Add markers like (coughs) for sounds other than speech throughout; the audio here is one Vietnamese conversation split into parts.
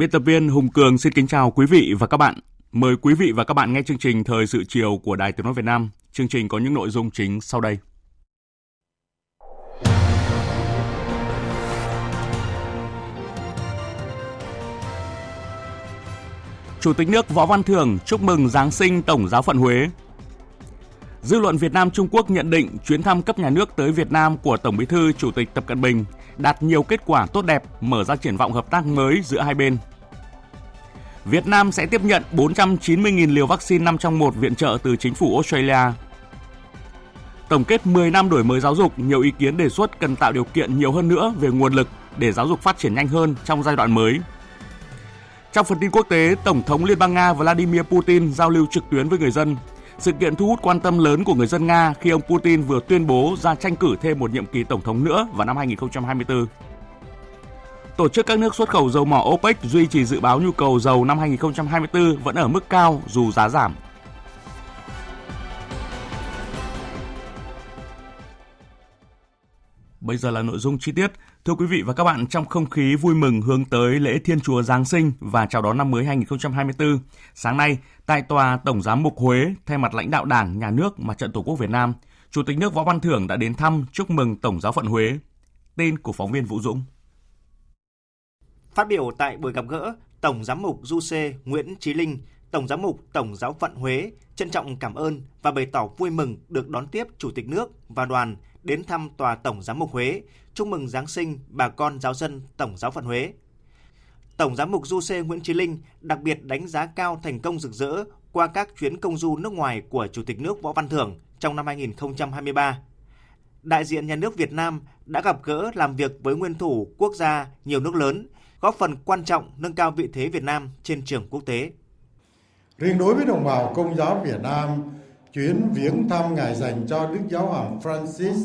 Biên tập viên Hùng Cường xin kính chào quý vị và các bạn. Mời quý vị và các bạn nghe chương trình Thời sự chiều của Đài Tiếng Nói Việt Nam. Chương trình có những nội dung chính sau đây. Chủ tịch nước Võ Văn Thưởng chúc mừng Giáng sinh Tổng giáo phận Huế. Dư luận Việt Nam Trung Quốc nhận định chuyến thăm cấp nhà nước tới Việt Nam của Tổng Bí thư Chủ tịch Tập Cận Bình đạt nhiều kết quả tốt đẹp, mở ra triển vọng hợp tác mới giữa hai bên. Việt Nam sẽ tiếp nhận 490.000 liều vaccine 5 trong 1 viện trợ từ chính phủ Australia. Tổng kết 10 năm đổi mới giáo dục, nhiều ý kiến đề xuất cần tạo điều kiện nhiều hơn nữa về nguồn lực để giáo dục phát triển nhanh hơn trong giai đoạn mới. Trong phần tin quốc tế, Tổng thống Liên bang Nga Vladimir Putin giao lưu trực tuyến với người dân. Sự kiện thu hút quan tâm lớn của người dân Nga khi ông Putin vừa tuyên bố ra tranh cử thêm một nhiệm kỳ tổng thống nữa vào năm 2024. Tổ chức các nước xuất khẩu dầu mỏ OPEC duy trì dự báo nhu cầu dầu năm 2024 vẫn ở mức cao dù giá giảm. Bây giờ là nội dung chi tiết. Thưa quý vị và các bạn, trong không khí vui mừng hướng tới lễ Thiên Chúa Giáng sinh và chào đón năm mới 2024, sáng nay tại tòa Tổng giám mục Huế, thay mặt lãnh đạo Đảng, Nhà nước, Mặt trận Tổ quốc Việt Nam, Chủ tịch nước Võ Văn Thưởng đã đến thăm chúc mừng Tổng giáo phận Huế. Tên của phóng viên Vũ Dũng. Phát biểu tại buổi gặp gỡ, Tổng giám mục Du Sê Nguyễn Chí Linh, Tổng giám mục Tổng giáo phận Huế trân trọng cảm ơn và bày tỏ vui mừng được đón tiếp Chủ tịch nước và đoàn đến thăm tòa Tổng giám mục Huế, chúc mừng Giáng sinh bà con giáo dân Tổng giáo phận Huế. Tổng giám mục Du Sê Nguyễn Chí Linh đặc biệt đánh giá cao thành công rực rỡ qua các chuyến công du nước ngoài của Chủ tịch nước Võ Văn Thưởng trong năm 2023. Đại diện nhà nước Việt Nam đã gặp gỡ làm việc với nguyên thủ quốc gia nhiều nước lớn, góp phần quan trọng nâng cao vị thế Việt Nam trên trường quốc tế. Riêng đối với đồng bào công giáo Việt Nam, chuyến viếng thăm ngài dành cho Đức Giáo hoàng Francis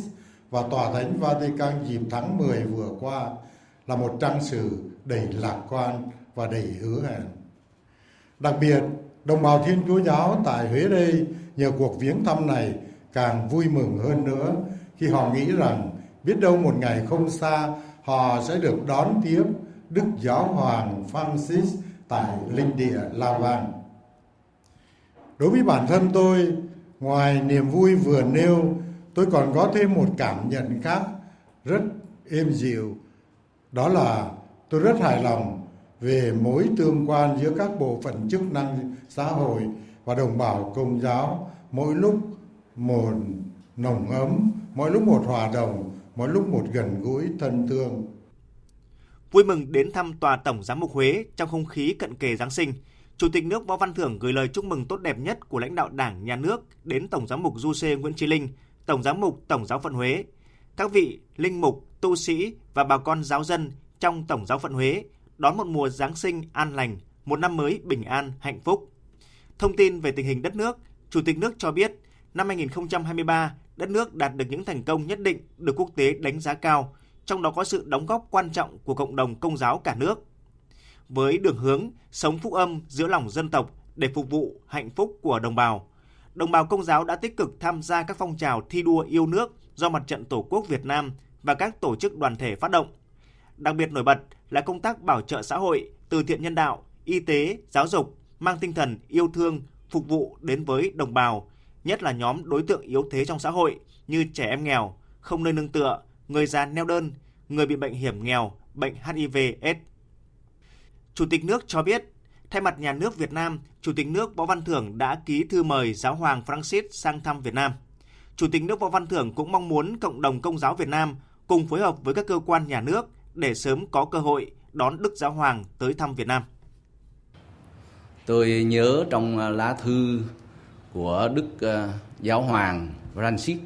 và Tòa Thánh Vatican dịp tháng 10 vừa qua là một trang sử đầy lạc quan và đầy hứa hẹn. Đặc biệt, đồng bào Thiên Chúa giáo tại Huế đây nhờ cuộc viếng thăm này càng vui mừng hơn nữa khi họ nghĩ rằng biết đâu một ngày không xa họ sẽ được đón tiếp Đức Giáo Hoàng Francis tại linh địa La Vang. Đối với bản thân tôi, ngoài niềm vui vừa nêu, tôi còn có thêm một cảm nhận khác rất êm dịu. Đó là tôi rất hài lòng về mối tương quan giữa các bộ phận chức năng xã hội và đồng bào công giáo mỗi lúc một nồng ấm, mỗi lúc một hòa đồng, mỗi lúc một gần gũi thân thương. Vui mừng đến thăm tòa Tổng giám mục Huế trong không khí cận kề Giáng sinh, Chủ tịch nước Võ Văn Thưởng gửi lời chúc mừng tốt đẹp nhất của lãnh đạo Đảng, Nhà nước đến Tổng giám mục Du Sê Nguyễn Chí Linh, Tổng giám mục Tổng giáo phận Huế, các vị linh mục, tu sĩ và bà con giáo dân trong Tổng giáo phận Huế đón một mùa Giáng sinh an lành, một năm mới bình an, hạnh phúc. Thông tin về tình hình đất nước, Chủ tịch nước cho biết năm 2023, đất nước đạt được những thành công nhất định được quốc tế đánh giá cao, trong đó có sự đóng góp quan trọng của cộng đồng công giáo cả nước. Với đường hướng sống phúc âm giữa lòng dân tộc để phục vụ hạnh phúc của đồng bào, đồng bào công giáo đã tích cực tham gia các phong trào thi đua yêu nước do Mặt trận Tổ quốc Việt Nam và các tổ chức đoàn thể phát động. Đặc biệt nổi bật là công tác bảo trợ xã hội, từ thiện nhân đạo, y tế, giáo dục, mang tinh thần yêu thương, phục vụ đến với đồng bào, nhất là nhóm đối tượng yếu thế trong xã hội như trẻ em nghèo, không nơi nương tựa, người già neo đơn, người bị bệnh hiểm nghèo, bệnh HIV/AIDS. Chủ tịch nước cho biết, thay mặt nhà nước Việt Nam, Chủ tịch nước Võ Văn Thưởng đã ký thư mời Giáo hoàng Francis sang thăm Việt Nam. Chủ tịch nước Võ Văn Thưởng cũng mong muốn cộng đồng công giáo Việt Nam cùng phối hợp với các cơ quan nhà nước để sớm có cơ hội đón Đức Giáo Hoàng tới thăm Việt Nam. Tôi nhớ trong à, lá thư của Đức à, Giáo Hoàng Francis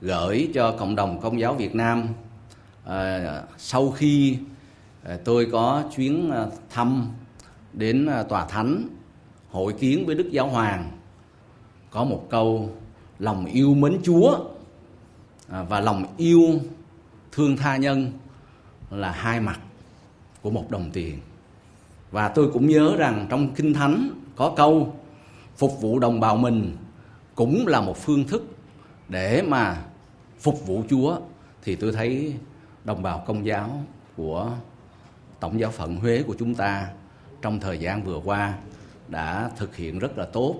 gửi cho cộng đồng công giáo Việt Nam à, sau khi Ờ, tôi có chuyến ờ, thăm đến ờ, tòa thánh, hội kiến với Đức Giáo Hoàng. Có một câu, lòng yêu mến Chúa à, và lòng yêu thương tha nhân là hai mặt của một đồng tiền. Và tôi cũng nhớ rằng trong kinh thánh có câu, phục vụ đồng bào mình cũng là một phương thức để mà phục vụ Chúa. Thì tôi thấy đồng bào công giáo của tổng giáo phận Huế của chúng ta trong thời gian vừa qua đã thực hiện rất là tốt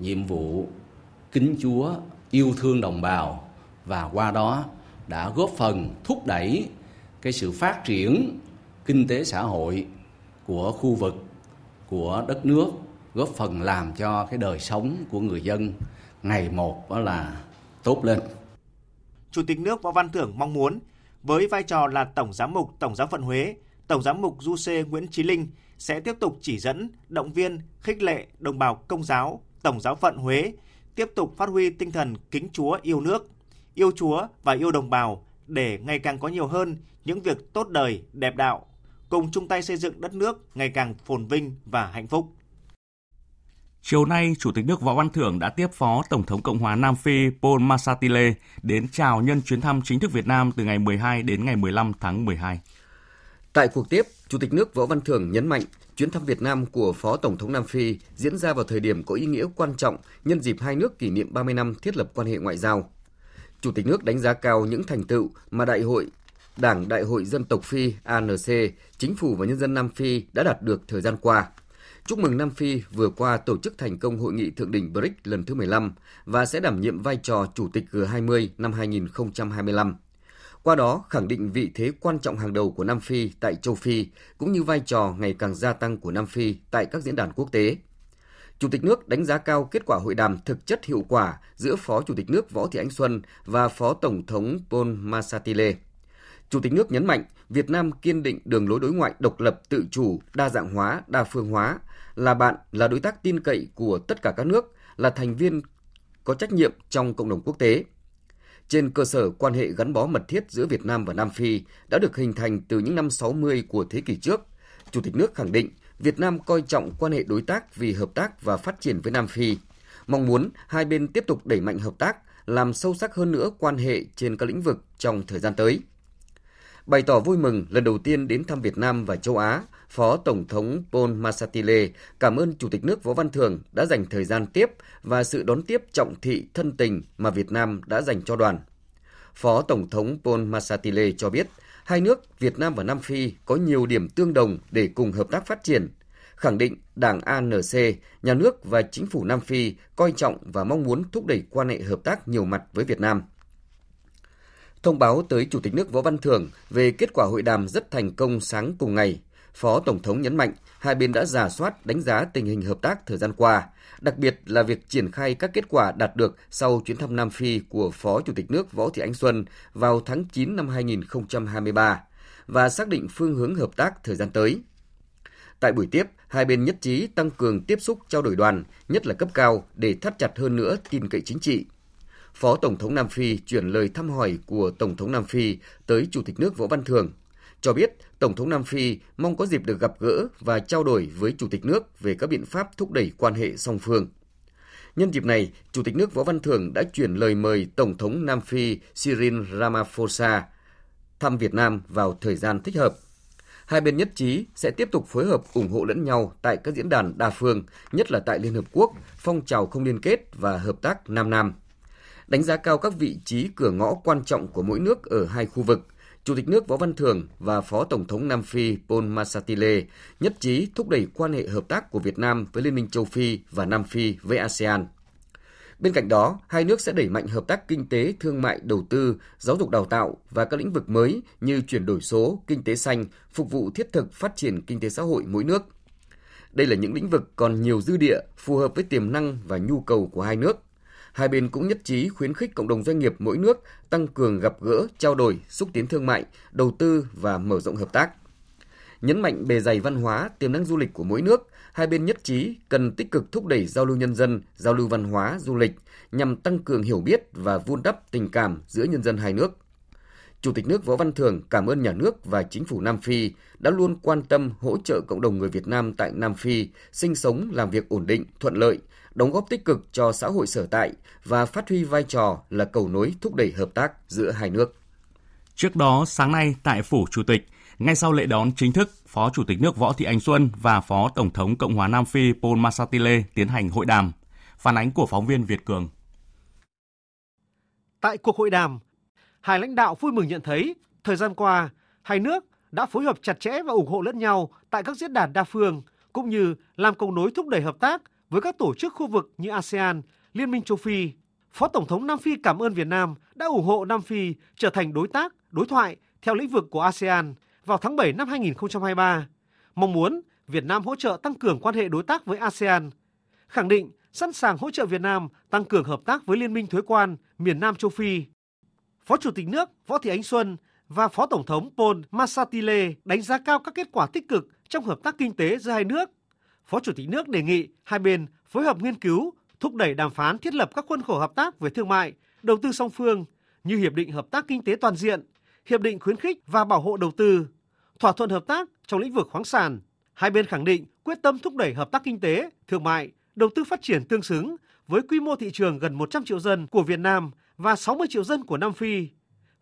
nhiệm vụ kính Chúa, yêu thương đồng bào và qua đó đã góp phần thúc đẩy cái sự phát triển kinh tế xã hội của khu vực của đất nước góp phần làm cho cái đời sống của người dân ngày một đó là tốt lên. Chủ tịch nước Võ Văn Thưởng mong muốn với vai trò là Tổng Giám mục Tổng giáo phận Huế, Tổng Giám mục Du Sê Nguyễn Chí Linh sẽ tiếp tục chỉ dẫn, động viên, khích lệ đồng bào công giáo, Tổng giáo phận Huế tiếp tục phát huy tinh thần kính Chúa yêu nước, yêu Chúa và yêu đồng bào để ngày càng có nhiều hơn những việc tốt đời, đẹp đạo, cùng chung tay xây dựng đất nước ngày càng phồn vinh và hạnh phúc. Chiều nay, Chủ tịch nước Võ Văn Thưởng đã tiếp Phó Tổng thống Cộng hòa Nam Phi Paul Masatile đến chào nhân chuyến thăm chính thức Việt Nam từ ngày 12 đến ngày 15 tháng 12. Tại cuộc tiếp, Chủ tịch nước Võ Văn Thưởng nhấn mạnh chuyến thăm Việt Nam của Phó Tổng thống Nam Phi diễn ra vào thời điểm có ý nghĩa quan trọng nhân dịp hai nước kỷ niệm 30 năm thiết lập quan hệ ngoại giao. Chủ tịch nước đánh giá cao những thành tựu mà Đại hội Đảng Đại hội Dân tộc Phi ANC, Chính phủ và Nhân dân Nam Phi đã đạt được thời gian qua. Chúc mừng Nam Phi vừa qua tổ chức thành công hội nghị thượng đỉnh BRICS lần thứ 15 và sẽ đảm nhiệm vai trò chủ tịch G20 năm 2025. Qua đó khẳng định vị thế quan trọng hàng đầu của Nam Phi tại châu Phi cũng như vai trò ngày càng gia tăng của Nam Phi tại các diễn đàn quốc tế. Chủ tịch nước đánh giá cao kết quả hội đàm thực chất hiệu quả giữa Phó Chủ tịch nước Võ Thị Ánh Xuân và Phó Tổng thống Paul Masatile. Chủ tịch nước nhấn mạnh Việt Nam kiên định đường lối đối ngoại độc lập, tự chủ, đa dạng hóa, đa phương hóa, là bạn, là đối tác tin cậy của tất cả các nước, là thành viên có trách nhiệm trong cộng đồng quốc tế. Trên cơ sở quan hệ gắn bó mật thiết giữa Việt Nam và Nam Phi đã được hình thành từ những năm 60 của thế kỷ trước, Chủ tịch nước khẳng định Việt Nam coi trọng quan hệ đối tác vì hợp tác và phát triển với Nam Phi, mong muốn hai bên tiếp tục đẩy mạnh hợp tác, làm sâu sắc hơn nữa quan hệ trên các lĩnh vực trong thời gian tới. Bày tỏ vui mừng lần đầu tiên đến thăm Việt Nam và châu Á, Phó Tổng thống Paul Masatile cảm ơn Chủ tịch nước Võ Văn Thưởng đã dành thời gian tiếp và sự đón tiếp trọng thị thân tình mà Việt Nam đã dành cho đoàn. Phó Tổng thống Paul Masatile cho biết, hai nước Việt Nam và Nam Phi có nhiều điểm tương đồng để cùng hợp tác phát triển, khẳng định Đảng ANC, nhà nước và chính phủ Nam Phi coi trọng và mong muốn thúc đẩy quan hệ hợp tác nhiều mặt với Việt Nam. Thông báo tới Chủ tịch nước Võ Văn Thưởng về kết quả hội đàm rất thành công sáng cùng ngày, Phó Tổng thống nhấn mạnh hai bên đã giả soát đánh giá tình hình hợp tác thời gian qua, đặc biệt là việc triển khai các kết quả đạt được sau chuyến thăm Nam Phi của Phó Chủ tịch nước Võ Thị Ánh Xuân vào tháng 9 năm 2023 và xác định phương hướng hợp tác thời gian tới. Tại buổi tiếp, hai bên nhất trí tăng cường tiếp xúc trao đổi đoàn, nhất là cấp cao để thắt chặt hơn nữa tin cậy chính trị, Phó Tổng thống Nam Phi chuyển lời thăm hỏi của Tổng thống Nam Phi tới Chủ tịch nước Võ Văn Thường, cho biết Tổng thống Nam Phi mong có dịp được gặp gỡ và trao đổi với Chủ tịch nước về các biện pháp thúc đẩy quan hệ song phương. Nhân dịp này, Chủ tịch nước Võ Văn Thưởng đã chuyển lời mời Tổng thống Nam Phi Cyril Ramaphosa thăm Việt Nam vào thời gian thích hợp. Hai bên nhất trí sẽ tiếp tục phối hợp ủng hộ lẫn nhau tại các diễn đàn đa phương, nhất là tại Liên Hợp Quốc, phong trào không liên kết và hợp tác Nam Nam đánh giá cao các vị trí cửa ngõ quan trọng của mỗi nước ở hai khu vực. Chủ tịch nước Võ Văn Thưởng và Phó Tổng thống Nam Phi Paul Masatile nhất trí thúc đẩy quan hệ hợp tác của Việt Nam với Liên minh châu Phi và Nam Phi với ASEAN. Bên cạnh đó, hai nước sẽ đẩy mạnh hợp tác kinh tế, thương mại, đầu tư, giáo dục đào tạo và các lĩnh vực mới như chuyển đổi số, kinh tế xanh, phục vụ thiết thực phát triển kinh tế xã hội mỗi nước. Đây là những lĩnh vực còn nhiều dư địa, phù hợp với tiềm năng và nhu cầu của hai nước Hai bên cũng nhất trí khuyến khích cộng đồng doanh nghiệp mỗi nước tăng cường gặp gỡ, trao đổi, xúc tiến thương mại, đầu tư và mở rộng hợp tác. Nhấn mạnh bề dày văn hóa, tiềm năng du lịch của mỗi nước, hai bên nhất trí cần tích cực thúc đẩy giao lưu nhân dân, giao lưu văn hóa, du lịch nhằm tăng cường hiểu biết và vun đắp tình cảm giữa nhân dân hai nước. Chủ tịch nước Võ Văn Thưởng cảm ơn nhà nước và chính phủ Nam Phi đã luôn quan tâm hỗ trợ cộng đồng người Việt Nam tại Nam Phi sinh sống làm việc ổn định, thuận lợi, đóng góp tích cực cho xã hội sở tại và phát huy vai trò là cầu nối thúc đẩy hợp tác giữa hai nước. Trước đó, sáng nay tại Phủ Chủ tịch, ngay sau lễ đón chính thức, Phó Chủ tịch nước Võ Thị Ánh Xuân và Phó Tổng thống Cộng hòa Nam Phi Paul Masatile tiến hành hội đàm. Phản ánh của phóng viên Việt Cường. Tại cuộc hội đàm, hai lãnh đạo vui mừng nhận thấy thời gian qua hai nước đã phối hợp chặt chẽ và ủng hộ lẫn nhau tại các diễn đàn đa phương cũng như làm cầu nối thúc đẩy hợp tác với các tổ chức khu vực như ASEAN, Liên minh châu Phi. Phó Tổng thống Nam Phi cảm ơn Việt Nam đã ủng hộ Nam Phi trở thành đối tác, đối thoại theo lĩnh vực của ASEAN vào tháng 7 năm 2023, mong muốn Việt Nam hỗ trợ tăng cường quan hệ đối tác với ASEAN, khẳng định sẵn sàng hỗ trợ Việt Nam tăng cường hợp tác với Liên minh Thuế quan miền Nam châu Phi. Phó Chủ tịch nước Võ Thị Ánh Xuân và Phó Tổng thống Paul Masatile đánh giá cao các kết quả tích cực trong hợp tác kinh tế giữa hai nước. Phó Chủ tịch nước đề nghị hai bên phối hợp nghiên cứu, thúc đẩy đàm phán thiết lập các khuôn khổ hợp tác về thương mại, đầu tư song phương như Hiệp định Hợp tác Kinh tế Toàn diện, Hiệp định khuyến khích và bảo hộ đầu tư, thỏa thuận hợp tác trong lĩnh vực khoáng sản. Hai bên khẳng định quyết tâm thúc đẩy hợp tác kinh tế, thương mại, đầu tư phát triển tương xứng với quy mô thị trường gần 100 triệu dân của Việt Nam và 60 triệu dân của Nam Phi,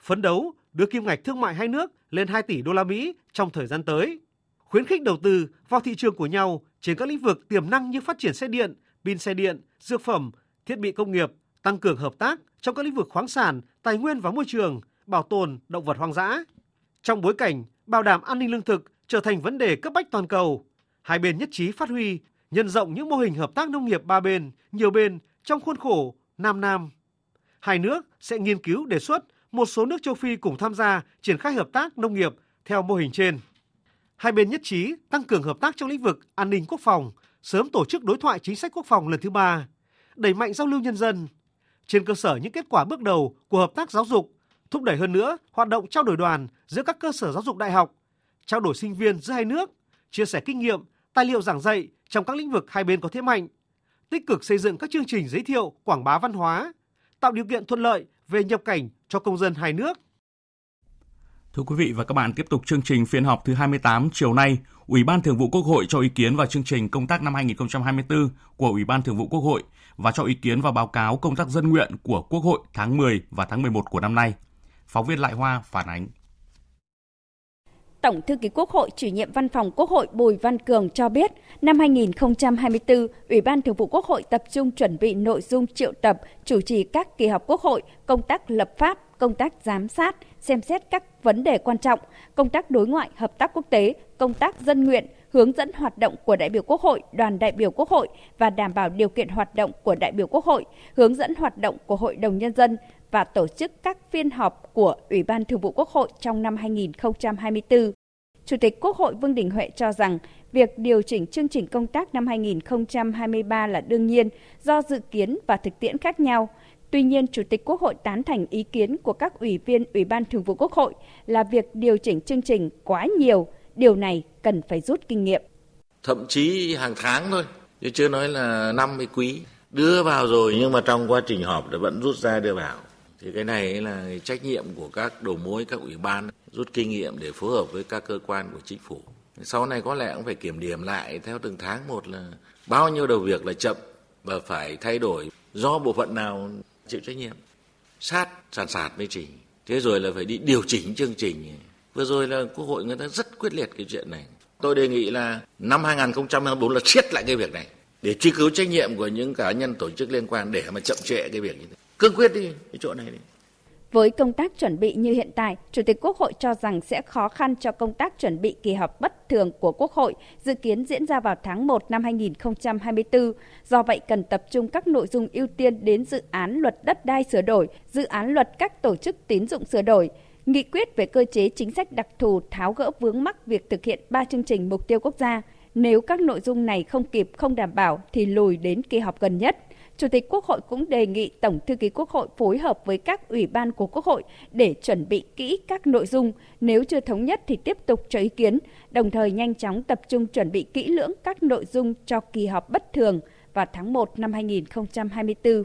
phấn đấu đưa kim ngạch thương mại hai nước lên 2 tỷ đô la Mỹ trong thời gian tới, khuyến khích đầu tư vào thị trường của nhau trên các lĩnh vực tiềm năng như phát triển xe điện, pin xe điện, dược phẩm, thiết bị công nghiệp, tăng cường hợp tác trong các lĩnh vực khoáng sản, tài nguyên và môi trường, bảo tồn động vật hoang dã. Trong bối cảnh bảo đảm an ninh lương thực trở thành vấn đề cấp bách toàn cầu, hai bên nhất trí phát huy, nhân rộng những mô hình hợp tác nông nghiệp ba bên, nhiều bên trong khuôn khổ Nam Nam. Hai nước sẽ nghiên cứu đề xuất một số nước châu Phi cùng tham gia triển khai hợp tác nông nghiệp theo mô hình trên. Hai bên nhất trí tăng cường hợp tác trong lĩnh vực an ninh quốc phòng, sớm tổ chức đối thoại chính sách quốc phòng lần thứ ba, đẩy mạnh giao lưu nhân dân. Trên cơ sở những kết quả bước đầu của hợp tác giáo dục, thúc đẩy hơn nữa hoạt động trao đổi đoàn giữa các cơ sở giáo dục đại học, trao đổi sinh viên giữa hai nước, chia sẻ kinh nghiệm, tài liệu giảng dạy trong các lĩnh vực hai bên có thế mạnh, tích cực xây dựng các chương trình giới thiệu, quảng bá văn hóa, tạo điều kiện thuận lợi về nhập cảnh cho công dân hai nước. Thưa quý vị và các bạn, tiếp tục chương trình phiên họp thứ 28 chiều nay, Ủy ban Thường vụ Quốc hội cho ý kiến vào chương trình công tác năm 2024 của Ủy ban Thường vụ Quốc hội và cho ý kiến vào báo cáo công tác dân nguyện của Quốc hội tháng 10 và tháng 11 của năm nay. Phóng viên Lại Hoa phản ánh. Tổng thư ký Quốc hội, chủ nhiệm văn phòng Quốc hội Bùi Văn Cường cho biết, năm 2024, Ủy ban Thường vụ Quốc hội tập trung chuẩn bị nội dung triệu tập, chủ trì các kỳ họp Quốc hội, công tác lập pháp, công tác giám sát, xem xét các vấn đề quan trọng, công tác đối ngoại, hợp tác quốc tế, công tác dân nguyện, hướng dẫn hoạt động của đại biểu Quốc hội, đoàn đại biểu Quốc hội và đảm bảo điều kiện hoạt động của đại biểu Quốc hội, hướng dẫn hoạt động của Hội đồng Nhân dân và tổ chức các phiên họp của Ủy ban Thường vụ Quốc hội trong năm 2024. Chủ tịch Quốc hội Vương Đình Huệ cho rằng việc điều chỉnh chương trình công tác năm 2023 là đương nhiên do dự kiến và thực tiễn khác nhau. Tuy nhiên, Chủ tịch Quốc hội tán thành ý kiến của các ủy viên Ủy ban Thường vụ Quốc hội là việc điều chỉnh chương trình quá nhiều, điều này cần phải rút kinh nghiệm. Thậm chí hàng tháng thôi, chứ chưa nói là năm mươi quý. Đưa vào rồi nhưng mà trong quá trình họp thì vẫn rút ra đưa vào. Thì cái này là trách nhiệm của các đầu mối, các ủy ban rút kinh nghiệm để phối hợp với các cơ quan của chính phủ. Sau này có lẽ cũng phải kiểm điểm lại theo từng tháng một là bao nhiêu đầu việc là chậm và phải thay đổi do bộ phận nào chịu trách nhiệm. Sát sàn sạt mới chỉnh. Thế rồi là phải đi điều chỉnh chương trình. Vừa rồi là Quốc hội người ta rất quyết liệt cái chuyện này. Tôi đề nghị là năm 2024 là siết lại cái việc này để truy cứu trách nhiệm của những cá nhân tổ chức liên quan để mà chậm trễ cái việc như thế. Cương quyết đi cái chỗ này đi. Với công tác chuẩn bị như hiện tại, Chủ tịch Quốc hội cho rằng sẽ khó khăn cho công tác chuẩn bị kỳ họp bất thường của Quốc hội, dự kiến diễn ra vào tháng 1 năm 2024. Do vậy cần tập trung các nội dung ưu tiên đến dự án luật đất đai sửa đổi, dự án luật các tổ chức tín dụng sửa đổi, nghị quyết về cơ chế chính sách đặc thù tháo gỡ vướng mắc việc thực hiện ba chương trình mục tiêu quốc gia. Nếu các nội dung này không kịp không đảm bảo thì lùi đến kỳ họp gần nhất Chủ tịch Quốc hội cũng đề nghị Tổng thư ký Quốc hội phối hợp với các ủy ban của Quốc hội để chuẩn bị kỹ các nội dung, nếu chưa thống nhất thì tiếp tục cho ý kiến, đồng thời nhanh chóng tập trung chuẩn bị kỹ lưỡng các nội dung cho kỳ họp bất thường vào tháng 1 năm 2024.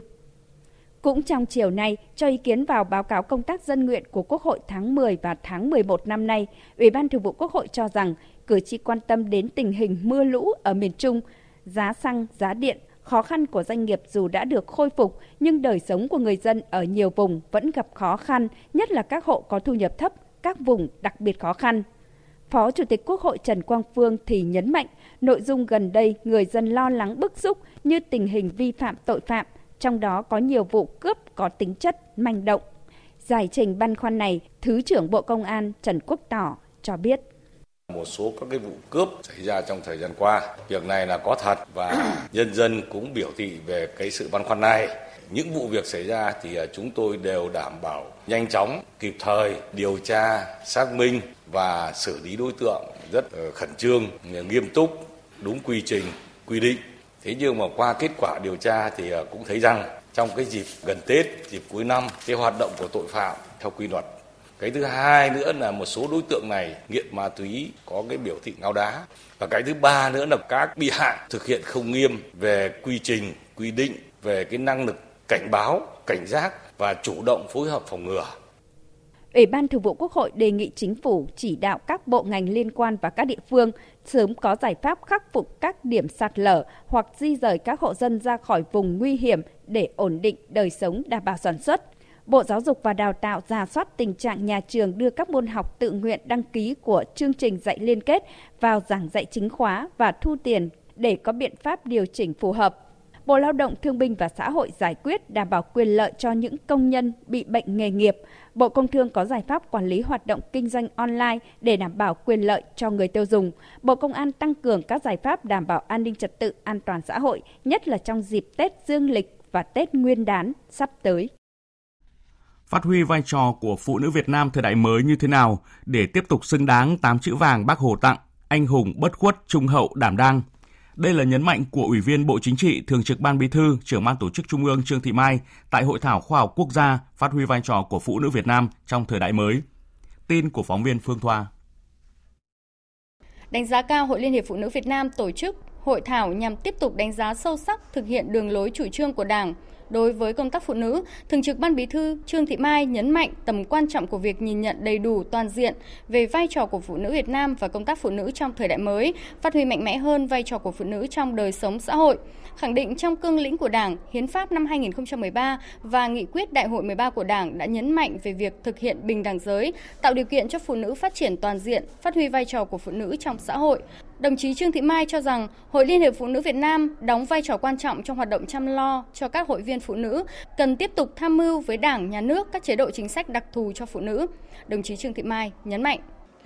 Cũng trong chiều nay, cho ý kiến vào báo cáo công tác dân nguyện của Quốc hội tháng 10 và tháng 11 năm nay, Ủy ban Thường vụ Quốc hội cho rằng cử tri quan tâm đến tình hình mưa lũ ở miền Trung, giá xăng, giá điện, khó khăn của doanh nghiệp dù đã được khôi phục nhưng đời sống của người dân ở nhiều vùng vẫn gặp khó khăn, nhất là các hộ có thu nhập thấp, các vùng đặc biệt khó khăn. Phó Chủ tịch Quốc hội Trần Quang Phương thì nhấn mạnh nội dung gần đây người dân lo lắng bức xúc như tình hình vi phạm tội phạm, trong đó có nhiều vụ cướp có tính chất manh động. Giải trình băn khoăn này, Thứ trưởng Bộ Công an Trần Quốc Tỏ cho biết. Một số các cái vụ cướp xảy ra trong thời gian qua, việc này là có thật và (coughs) nhân dân cũng biểu thị về cái sự băn khoăn này. Những vụ việc xảy ra thì à, chúng tôi đều đảm bảo nhanh chóng, kịp thời điều tra, xác minh và xử lý đối tượng rất ờ, khẩn trương, nghiêm túc, đúng quy trình, quy định. Thế nhưng mà qua kết quả điều tra thì à, cũng thấy rằng trong cái dịp gần Tết, dịp cuối năm, cái hoạt động của tội phạm theo quy luật cái thứ hai nữa là một số đối tượng này nghiện ma túy, có cái biểu thị ngáo đá và cái thứ ba nữa là các bị hại thực hiện không nghiêm về quy trình, quy định, về cái năng lực cảnh báo, cảnh giác và chủ động phối hợp phòng ngừa Ủy ban Thường vụ Quốc hội đề nghị chính phủ chỉ đạo các bộ ngành liên quan và các địa phương sớm có giải pháp khắc phục các điểm sạt lở hoặc di rời các hộ dân ra khỏi vùng nguy hiểm để ổn định đời sống, đảm bảo sản xuất. Bộ Giáo dục và Đào tạo giả soát tình trạng nhà trường đưa các môn học tự nguyện đăng ký của chương trình dạy liên kết vào giảng dạy chính khóa và thu tiền để có biện pháp điều chỉnh phù hợp. Bộ Lao động Thương binh và Xã hội giải quyết đảm bảo quyền lợi cho những công nhân bị bệnh nghề nghiệp. Bộ Công Thương có giải pháp quản lý hoạt động kinh doanh online để đảm bảo quyền lợi cho người tiêu dùng. Bộ Công an tăng cường các giải pháp đảm bảo an ninh trật tự, an toàn xã hội, nhất là trong dịp Tết Dương lịch và Tết Nguyên đán sắp tới phát huy vai trò của phụ nữ Việt Nam thời đại mới như thế nào để tiếp tục xứng đáng tám chữ vàng Bác Hồ tặng, anh hùng bất khuất, trung hậu, đảm đang. Đây là nhấn mạnh của Ủy viên Bộ Chính trị, Thường trực Ban Bí thư, Trưởng ban Tổ chức Trung ương Trương Thị Mai tại Hội thảo khoa học quốc gia phát huy vai trò của phụ nữ Việt Nam trong thời đại mới. Tin của phóng viên Phương Thoa. Đánh giá cao Hội Liên hiệp Phụ nữ Việt Nam tổ chức hội thảo nhằm tiếp tục đánh giá sâu sắc thực hiện đường lối chủ trương của Đảng, Đối với công tác phụ nữ, Thường trực Ban Bí thư Trương Thị Mai nhấn mạnh tầm quan trọng của việc nhìn nhận đầy đủ toàn diện về vai trò của phụ nữ Việt Nam và công tác phụ nữ trong thời đại mới, phát huy mạnh mẽ hơn vai trò của phụ nữ trong đời sống xã hội, khẳng định trong cương lĩnh của Đảng, Hiến pháp năm 2013 và Nghị quyết Đại hội 13 của Đảng đã nhấn mạnh về việc thực hiện bình đẳng giới, tạo điều kiện cho phụ nữ phát triển toàn diện, phát huy vai trò của phụ nữ trong xã hội, Đồng chí Trương Thị Mai cho rằng Hội Liên hiệp Phụ nữ Việt Nam đóng vai trò quan trọng trong hoạt động chăm lo cho các hội viên phụ nữ, cần tiếp tục tham mưu với Đảng, Nhà nước các chế độ chính sách đặc thù cho phụ nữ. Đồng chí Trương Thị Mai nhấn mạnh.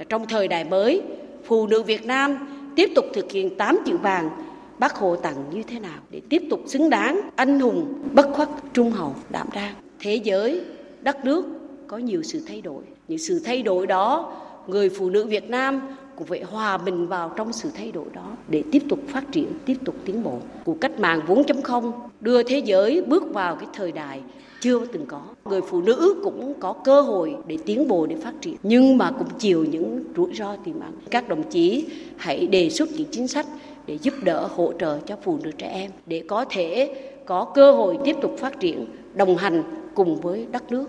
Trong thời đại mới, phụ nữ Việt Nam tiếp tục thực hiện 8 chữ vàng bác Hồ tặng như thế nào để tiếp tục xứng đáng anh hùng bất khuất trung hậu đảm đang thế giới đất nước có nhiều sự thay đổi những sự thay đổi đó người phụ nữ Việt Nam cũng phải hòa mình vào trong sự thay đổi đó để tiếp tục phát triển, tiếp tục tiến bộ. Cuộc cách mạng 4.0 đưa thế giới bước vào cái thời đại chưa từng có. Người phụ nữ cũng có cơ hội để tiến bộ, để phát triển, nhưng mà cũng chịu những rủi ro tiềm ẩn. Các đồng chí hãy đề xuất những chính sách để giúp đỡ, hỗ trợ cho phụ nữ trẻ em để có thể có cơ hội tiếp tục phát triển, đồng hành cùng với đất nước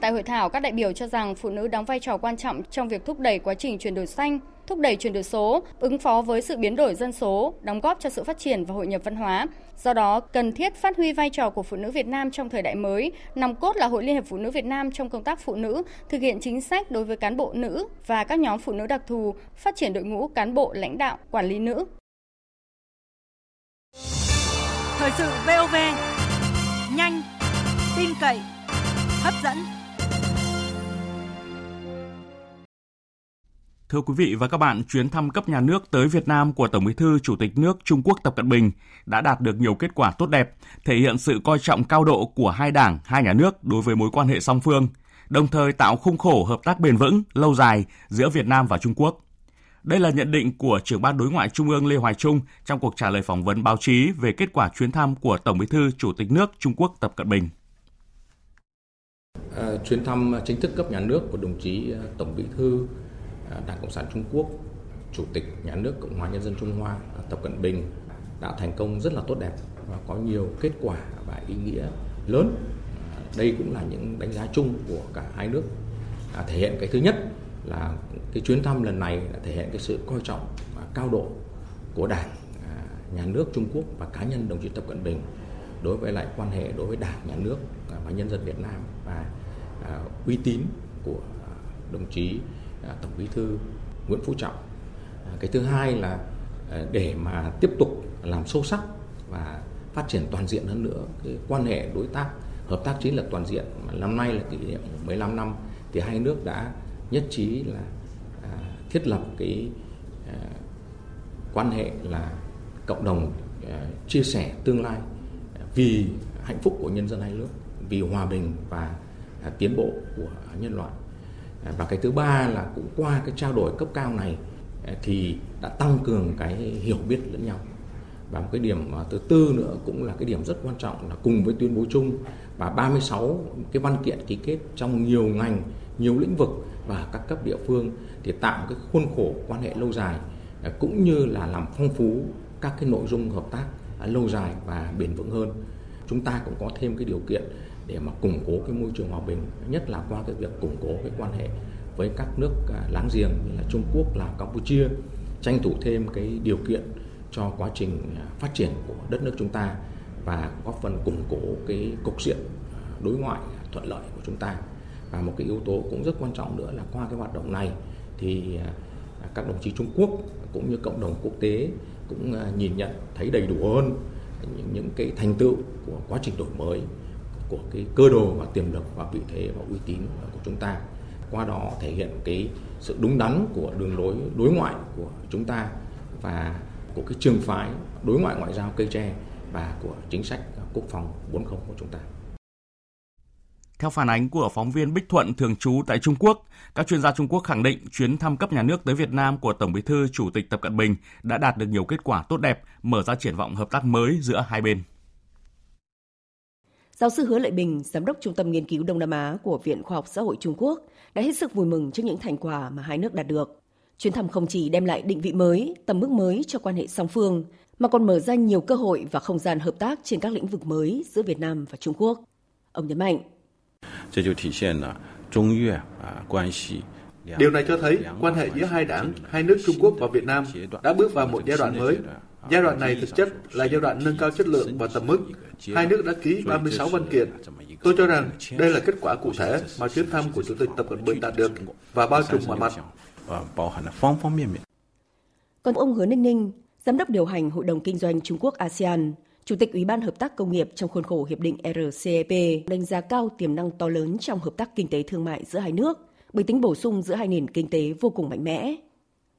Tại hội thảo, các đại biểu cho rằng phụ nữ đóng vai trò quan trọng trong việc thúc đẩy quá trình chuyển đổi xanh, thúc đẩy chuyển đổi số, ứng phó với sự biến đổi dân số, đóng góp cho sự phát triển và hội nhập văn hóa. Do đó, cần thiết phát huy vai trò của phụ nữ Việt Nam trong thời đại mới, nòng cốt là Hội Liên hiệp Phụ nữ Việt Nam trong công tác phụ nữ, thực hiện chính sách đối với cán bộ nữ và các nhóm phụ nữ đặc thù, phát triển đội ngũ cán bộ lãnh đạo, quản lý nữ. Thời sự VOV, nhanh, tin cậy, hấp dẫn. Thưa quý vị và các bạn, chuyến thăm cấp nhà nước tới Việt Nam của Tổng Bí thư Chủ tịch nước Trung Quốc Tập Cận Bình đã đạt được nhiều kết quả tốt đẹp, thể hiện sự coi trọng cao độ của hai đảng, hai nhà nước đối với mối quan hệ song phương, đồng thời tạo khung khổ hợp tác bền vững, lâu dài giữa Việt Nam và Trung Quốc. Đây là nhận định của trưởng ban đối ngoại Trung ương Lê Hoài Trung trong cuộc trả lời phỏng vấn báo chí về kết quả chuyến thăm của Tổng Bí thư Chủ tịch nước Trung Quốc Tập Cận Bình. Ờ, chuyến thăm ờ, chính thức cấp nhà nước của đồng chí ờ, Tổng Bí thư Đảng Cộng sản Trung Quốc, Chủ tịch Nhà nước Cộng hòa Nhân dân Trung Hoa Tập Cận Bình đã thành công rất là tốt đẹp và có nhiều kết quả và ý nghĩa lớn. Đây cũng là những đánh giá chung của cả hai nước. À, thể hiện cái thứ nhất là cái chuyến thăm lần này đã thể hiện cái sự coi trọng và cao độ của Đảng, nhà nước Trung Quốc và cá nhân đồng chí Tập Cận Bình đối với lại quan hệ đối với Đảng, nhà nước và nhân dân Việt Nam và À, uy tín của đồng chí à, Tổng Bí thư Nguyễn Phú Trọng. À, cái thứ hai là để mà tiếp tục làm sâu sắc và phát triển toàn diện hơn nữa cái quan hệ đối tác hợp tác chiến lược toàn diện mà năm nay là kỷ niệm 15 năm thì hai nước đã nhất trí là à, thiết lập cái à, quan hệ là cộng đồng à, chia sẻ tương lai vì hạnh phúc của nhân dân hai nước vì hòa bình và À, tiến bộ của nhân loại à, và cái thứ ba là cũng qua cái trao đổi cấp cao này à, thì đã tăng cường cái hiểu biết lẫn nhau và một cái điểm thứ tư nữa cũng là cái điểm rất quan trọng là cùng với tuyên bố chung và 36 cái văn kiện ký kết trong nhiều ngành, nhiều lĩnh vực và các cấp địa phương thì tạo cái khuôn khổ quan hệ lâu dài cũng như là làm phong phú các cái nội dung hợp tác lâu dài và bền vững hơn. Chúng ta cũng có thêm cái điều kiện để mà củng cố cái môi trường hòa bình, nhất là qua cái việc củng cố cái quan hệ với các nước à, láng giềng như là Trung Quốc, Lào, Campuchia, tranh thủ thêm cái điều kiện cho quá trình à, phát triển của đất nước chúng ta và góp phần củng cố cái cục diện à, đối ngoại thuận lợi của chúng ta. Và một cái yếu tố cũng rất quan trọng nữa là qua cái hoạt động này thì các đồng chí Trung Quốc cũng như cộng đồng quốc tế cũng nhìn nhận thấy đầy đủ hơn những, những cái thành tựu của quá trình đổi mới của cái cơ đồ và tiềm lực và vị thế và uy tín của chúng ta qua đó thể hiện cái sự đúng đắn của đường lối đối ngoại của chúng ta và của cái trường phái đối ngoại ngoại giao cây tre và của chính sách quốc phòng 40 của chúng ta. Theo phản ánh của phóng viên Bích Thuận thường trú tại Trung Quốc, các chuyên gia Trung Quốc khẳng định chuyến thăm cấp nhà nước tới Việt Nam của Tổng Bí thư Chủ tịch Tập Cận Bình đã đạt được nhiều kết quả tốt đẹp, mở ra triển vọng hợp tác mới giữa hai bên. Giáo sư Hứa Lợi Bình, Giám đốc Trung tâm Nghiên cứu Đông Nam Á của Viện Khoa học Xã hội Trung Quốc, đã hết sức vui mừng trước những thành quả mà hai nước đạt được. Chuyến thăm không chỉ đem lại định vị mới, tầm mức mới cho quan hệ song phương, mà còn mở ra nhiều cơ hội và không gian hợp tác trên các lĩnh vực mới giữa Việt Nam và Trung Quốc. Ông nhấn mạnh. Điều này cho thấy quan hệ giữa hai đảng, hai nước Trung Quốc và Việt Nam đã bước vào một giai đoạn mới. Giai đoạn này thực chất là giai đoạn nâng cao chất lượng và tầm mức. Hai nước đã ký 36 văn kiện. Tôi cho rằng đây là kết quả cụ thể mà chuyến thăm của Chủ tịch Tập Cận Bình đạt được và bao trùm mọi mặt. Còn ông Hứa Ninh Ninh, Giám đốc điều hành Hội đồng Kinh doanh Trung Quốc ASEAN, Chủ tịch Ủy ban Hợp tác Công nghiệp trong khuôn khổ Hiệp định RCEP đánh giá cao tiềm năng to lớn trong hợp tác kinh tế thương mại giữa hai nước bởi tính bổ sung giữa hai nền kinh tế vô cùng mạnh mẽ.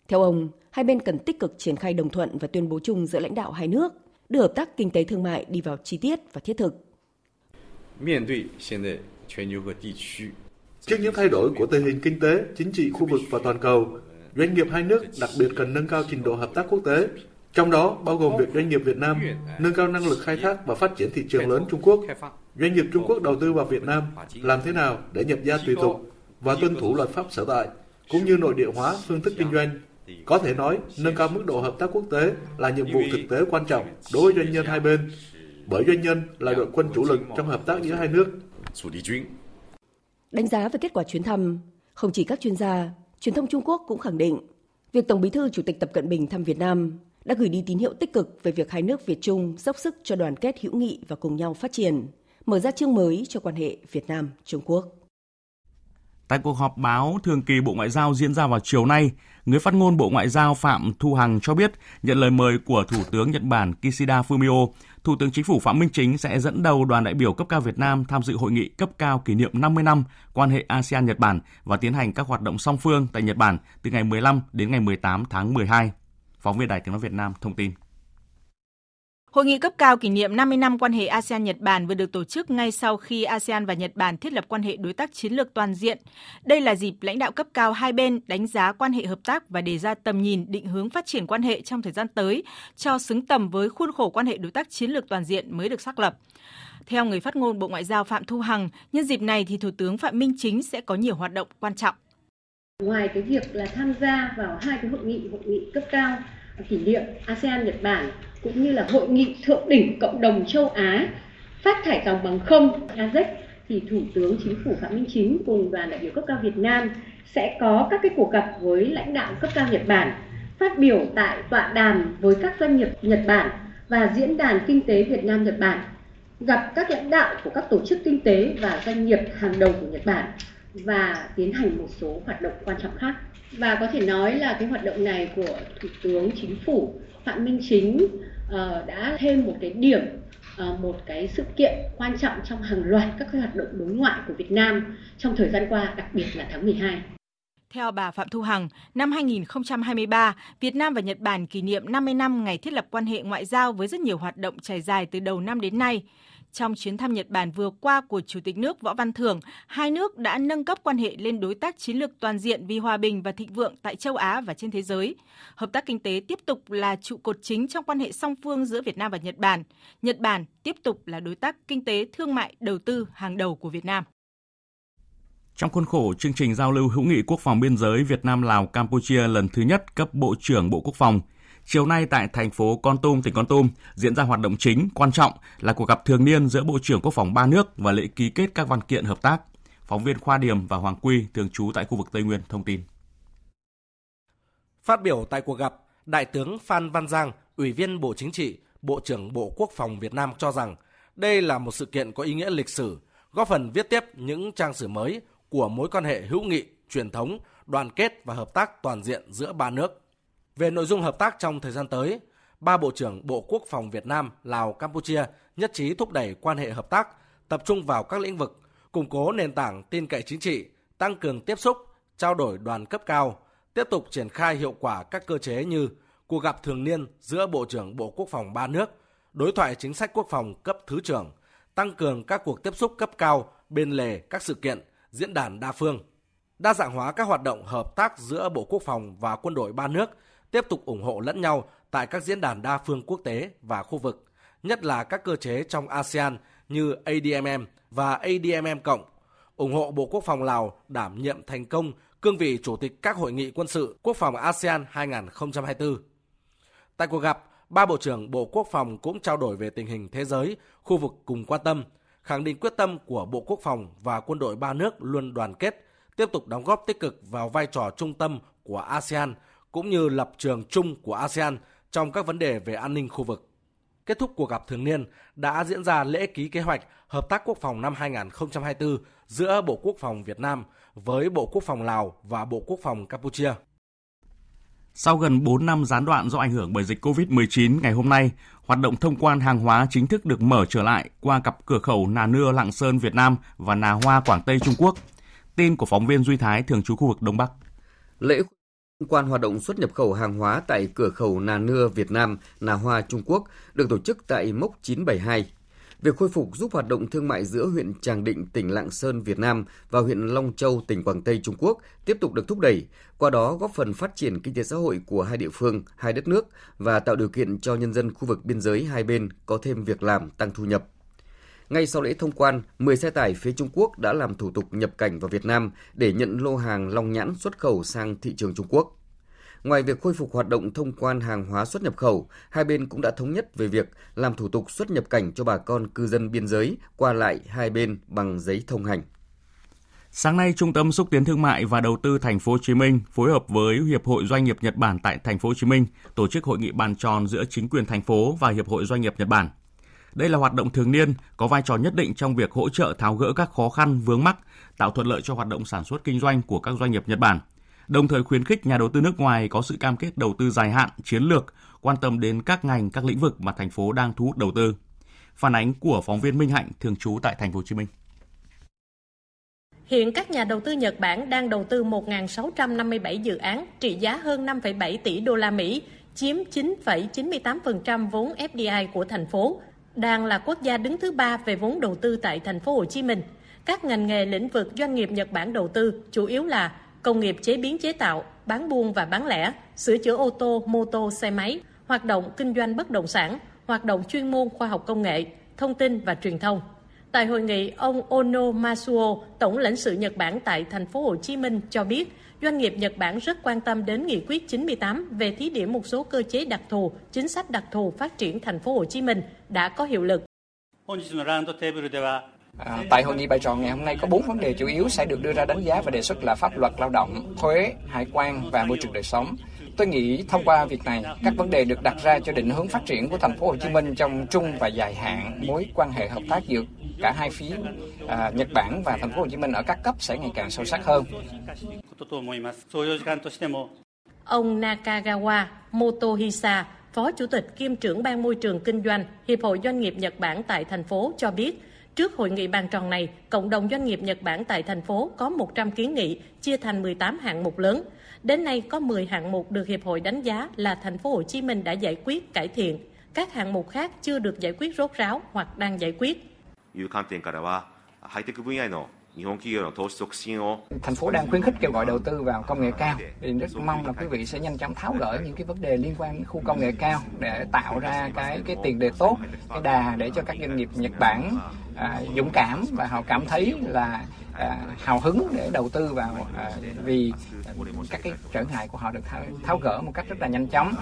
Theo ông, hai bên cần tích cực triển khai đồng thuận và tuyên bố chung giữa lãnh đạo hai nước, đưa hợp tác kinh tế thương mại đi vào chi tiết và thiết thực. Trước những thay đổi của tình hình kinh tế, chính trị khu vực và toàn cầu, doanh nghiệp hai nước đặc biệt cần nâng cao trình độ hợp tác quốc tế, trong đó bao gồm việc doanh nghiệp Việt Nam nâng cao năng lực khai thác và phát triển thị trường lớn Trung Quốc. Doanh nghiệp Trung Quốc đầu tư vào Việt Nam làm thế nào để nhập gia tùy tục và tuân thủ luật pháp sở tại, cũng như nội địa hóa phương thức kinh doanh. Có thể nói, nâng cao mức độ hợp tác quốc tế là nhiệm vụ thực tế quan trọng đối với doanh nhân hai bên, bởi doanh nhân là đội quân chủ lực trong hợp tác giữa hai nước. Đánh giá về kết quả chuyến thăm, không chỉ các chuyên gia, truyền thông Trung Quốc cũng khẳng định việc Tổng Bí thư Chủ tịch Tập Cận Bình thăm Việt Nam đã gửi đi tín hiệu tích cực về việc hai nước Việt Trung dốc sức cho đoàn kết hữu nghị và cùng nhau phát triển, mở ra chương mới cho quan hệ Việt Nam Trung Quốc. Tại cuộc họp báo thường kỳ Bộ Ngoại giao diễn ra vào chiều nay, người phát ngôn Bộ Ngoại giao Phạm Thu Hằng cho biết nhận lời mời của Thủ tướng Nhật Bản Kishida Fumio, Thủ tướng Chính phủ Phạm Minh Chính sẽ dẫn đầu đoàn đại biểu cấp cao Việt Nam tham dự hội nghị cấp cao kỷ niệm 50 năm quan hệ ASEAN-Nhật Bản và tiến hành các hoạt động song phương tại Nhật Bản từ ngày 15 đến ngày 18 tháng 12. Phóng viên Đài Tiếng Nói Việt Nam thông tin. Hội nghị cấp cao kỷ niệm 50 năm quan hệ ASEAN-Nhật Bản vừa được tổ chức ngay sau khi ASEAN và Nhật Bản thiết lập quan hệ đối tác chiến lược toàn diện. Đây là dịp lãnh đạo cấp cao hai bên đánh giá quan hệ hợp tác và đề ra tầm nhìn định hướng phát triển quan hệ trong thời gian tới cho xứng tầm với khuôn khổ quan hệ đối tác chiến lược toàn diện mới được xác lập. Theo người phát ngôn Bộ Ngoại giao Phạm Thu Hằng, nhân dịp này thì Thủ tướng Phạm Minh Chính sẽ có nhiều hoạt động quan trọng. Ngoài cái việc là tham gia vào hai cái hội nghị, hội nghị cấp cao kỷ niệm ASEAN Nhật Bản cũng như là hội nghị thượng đỉnh cộng đồng châu Á phát thải dòng bằng không ASEC thì Thủ tướng Chính phủ Phạm Minh Chính cùng đoàn đại biểu cấp cao Việt Nam sẽ có các cái cuộc gặp với lãnh đạo cấp cao Nhật Bản, phát biểu tại tọa đàm với các doanh nghiệp Nhật Bản và diễn đàn kinh tế Việt Nam Nhật Bản, gặp các lãnh đạo của các tổ chức kinh tế và doanh nghiệp hàng đầu của Nhật Bản và tiến hành một số hoạt động quan trọng khác. Và có thể nói là cái hoạt động này của Thủ tướng Chính phủ Phạm Minh Chính uh, đã thêm một cái điểm uh, một cái sự kiện quan trọng trong hàng loạt các cái hoạt động đối ngoại của Việt Nam trong thời gian qua, đặc biệt là tháng 12. Theo bà Phạm Thu Hằng, năm 2023, Việt Nam và Nhật Bản kỷ niệm 50 năm ngày thiết lập quan hệ ngoại giao với rất nhiều hoạt động trải dài từ đầu năm đến nay. Trong chuyến thăm Nhật Bản vừa qua của Chủ tịch nước Võ Văn Thưởng, hai nước đã nâng cấp quan hệ lên đối tác chiến lược toàn diện vì hòa bình và thịnh vượng tại châu Á và trên thế giới. Hợp tác kinh tế tiếp tục là trụ cột chính trong quan hệ song phương giữa Việt Nam và Nhật Bản. Nhật Bản tiếp tục là đối tác kinh tế, thương mại, đầu tư hàng đầu của Việt Nam. Trong khuôn khổ chương trình giao lưu hữu nghị quốc phòng biên giới Việt Nam Lào Campuchia lần thứ nhất cấp Bộ trưởng Bộ Quốc phòng, chiều nay tại thành phố Con Tum, tỉnh Con Tum diễn ra hoạt động chính quan trọng là cuộc gặp thường niên giữa Bộ trưởng Quốc phòng ba nước và lễ ký kết các văn kiện hợp tác. Phóng viên Khoa Điểm và Hoàng Quy thường trú tại khu vực Tây Nguyên thông tin. Phát biểu tại cuộc gặp, Đại tướng Phan Văn Giang, Ủy viên Bộ Chính trị, Bộ trưởng Bộ Quốc phòng Việt Nam cho rằng đây là một sự kiện có ý nghĩa lịch sử, góp phần viết tiếp những trang sử mới của mối quan hệ hữu nghị, truyền thống, đoàn kết và hợp tác toàn diện giữa ba nước. Về nội dung hợp tác trong thời gian tới, ba Bộ trưởng Bộ Quốc phòng Việt Nam, Lào, Campuchia nhất trí thúc đẩy quan hệ hợp tác, tập trung vào các lĩnh vực, củng cố nền tảng tin cậy chính trị, tăng cường tiếp xúc, trao đổi đoàn cấp cao, tiếp tục triển khai hiệu quả các cơ chế như cuộc gặp thường niên giữa Bộ trưởng Bộ Quốc phòng ba nước, đối thoại chính sách quốc phòng cấp thứ trưởng, tăng cường các cuộc tiếp xúc cấp cao bên lề các sự kiện, diễn đàn đa phương, đa dạng hóa các hoạt động hợp tác giữa Bộ Quốc phòng và quân đội ba nước, tiếp tục ủng hộ lẫn nhau tại các diễn đàn đa phương quốc tế và khu vực, nhất là các cơ chế trong ASEAN như ADMM và ADMM cộng, ủng hộ Bộ Quốc phòng Lào đảm nhiệm thành công cương vị chủ tịch các hội nghị quân sự quốc phòng ASEAN 2024. Tại cuộc gặp, ba bộ trưởng Bộ Quốc phòng cũng trao đổi về tình hình thế giới, khu vực cùng quan tâm, khẳng định quyết tâm của Bộ Quốc phòng và quân đội ba nước luôn đoàn kết, tiếp tục đóng góp tích cực vào vai trò trung tâm của ASEAN cũng như lập trường chung của ASEAN trong các vấn đề về an ninh khu vực. Kết thúc cuộc gặp thường niên đã diễn ra lễ ký kế hoạch hợp tác quốc phòng năm 2024 giữa Bộ Quốc phòng Việt Nam với Bộ Quốc phòng Lào và Bộ Quốc phòng Campuchia. Sau gần 4 năm gián đoạn do ảnh hưởng bởi dịch COVID-19, ngày hôm nay, hoạt động thông quan hàng hóa chính thức được mở trở lại qua cặp cửa khẩu Nà Nưa Lạng Sơn Việt Nam và Nà Hoa Quảng Tây Trung Quốc. Tin của phóng viên Duy Thái thường trú khu vực Đông Bắc. Lễ quan hoạt động xuất nhập khẩu hàng hóa tại cửa khẩu Nà Nưa Việt Nam, Nà Hoa Trung Quốc được tổ chức tại mốc 972. Việc khôi phục giúp hoạt động thương mại giữa huyện Tràng Định, tỉnh Lạng Sơn, Việt Nam và huyện Long Châu, tỉnh Quảng Tây, Trung Quốc tiếp tục được thúc đẩy, qua đó góp phần phát triển kinh tế xã hội của hai địa phương, hai đất nước và tạo điều kiện cho nhân dân khu vực biên giới hai bên có thêm việc làm, tăng thu nhập. Ngay sau lễ thông quan, 10 xe tải phía Trung Quốc đã làm thủ tục nhập cảnh vào Việt Nam để nhận lô hàng long nhãn xuất khẩu sang thị trường Trung Quốc. Ngoài việc khôi phục hoạt động thông quan hàng hóa xuất nhập khẩu, hai bên cũng đã thống nhất về việc làm thủ tục xuất nhập cảnh cho bà con cư dân biên giới qua lại hai bên bằng giấy thông hành. Sáng nay, Trung tâm xúc tiến thương mại và đầu tư thành phố Hồ Chí Minh phối hợp với Hiệp hội Doanh nghiệp Nhật Bản tại thành phố Hồ Chí Minh tổ chức hội nghị bàn tròn giữa chính quyền thành phố và Hiệp hội Doanh nghiệp Nhật Bản. Đây là hoạt động thường niên có vai trò nhất định trong việc hỗ trợ tháo gỡ các khó khăn vướng mắc, tạo thuận lợi cho hoạt động sản xuất kinh doanh của các doanh nghiệp Nhật Bản – đồng thời khuyến khích nhà đầu tư nước ngoài có sự cam kết đầu tư dài hạn, chiến lược, quan tâm đến các ngành, các lĩnh vực mà thành phố đang thu hút đầu tư. Phản ánh của phóng viên Minh Hạnh thường trú tại thành phố Hồ Chí Minh. Hiện các nhà đầu tư Nhật Bản đang đầu tư 1.657 dự án trị giá hơn 5,7 tỷ đô la Mỹ chiếm 9,98% vốn FDI của thành phố, đang là quốc gia đứng thứ ba về vốn đầu tư tại thành phố Hồ Chí Minh. Các ngành nghề lĩnh vực doanh nghiệp Nhật Bản đầu tư chủ yếu là công nghiệp chế biến chế tạo, bán buôn và bán lẻ, sửa chữa ô tô, mô tô, xe máy, hoạt động kinh doanh bất động sản, hoạt động chuyên môn khoa học công nghệ, thông tin và truyền thông. Tại hội nghị, ông Ono Masuo, tổng lãnh sự Nhật Bản tại thành phố Hồ Chí Minh cho biết, doanh nghiệp Nhật Bản rất quan tâm đến nghị quyết 98 về thí điểm một số cơ chế đặc thù, chính sách đặc thù phát triển thành phố Hồ Chí Minh đã có hiệu lực. À, tại hội nghị bài tròn ngày hôm nay có bốn vấn đề chủ yếu sẽ được đưa ra đánh giá và đề xuất là pháp luật lao động, thuế, hải quan và môi trường đời sống. Tôi nghĩ thông qua việc này, các vấn đề được đặt ra cho định hướng phát triển của thành phố Hồ Chí Minh trong trung và dài hạn, mối quan hệ hợp tác giữa cả hai phía à, Nhật Bản và thành phố Hồ Chí Minh ở các cấp sẽ ngày càng sâu sắc hơn. Ông Nakagawa Motohisa, Phó Chủ tịch kiêm trưởng ban môi trường kinh doanh Hiệp hội Doanh nghiệp Nhật Bản tại thành phố cho biết, Trước hội nghị bàn tròn này, cộng đồng doanh nghiệp Nhật Bản tại thành phố có 100 kiến nghị chia thành 18 hạng mục lớn. Đến nay có 10 hạng mục được hiệp hội đánh giá là thành phố Hồ Chí Minh đã giải quyết, cải thiện. Các hạng mục khác chưa được giải quyết rốt ráo hoặc đang giải quyết. Thành phố đang khuyến khích kêu gọi đầu tư vào công nghệ cao. Thì rất mong là quý vị sẽ nhanh chóng tháo gỡ những cái vấn đề liên quan đến khu công nghệ cao để tạo ra cái cái tiền đề tốt, cái đà để cho các doanh nghiệp Nhật Bản à, dũng cảm và họ cảm thấy là à, hào hứng để đầu tư vào à, vì các cái trở ngại của họ được tháo, tháo gỡ một cách rất là nhanh chóng.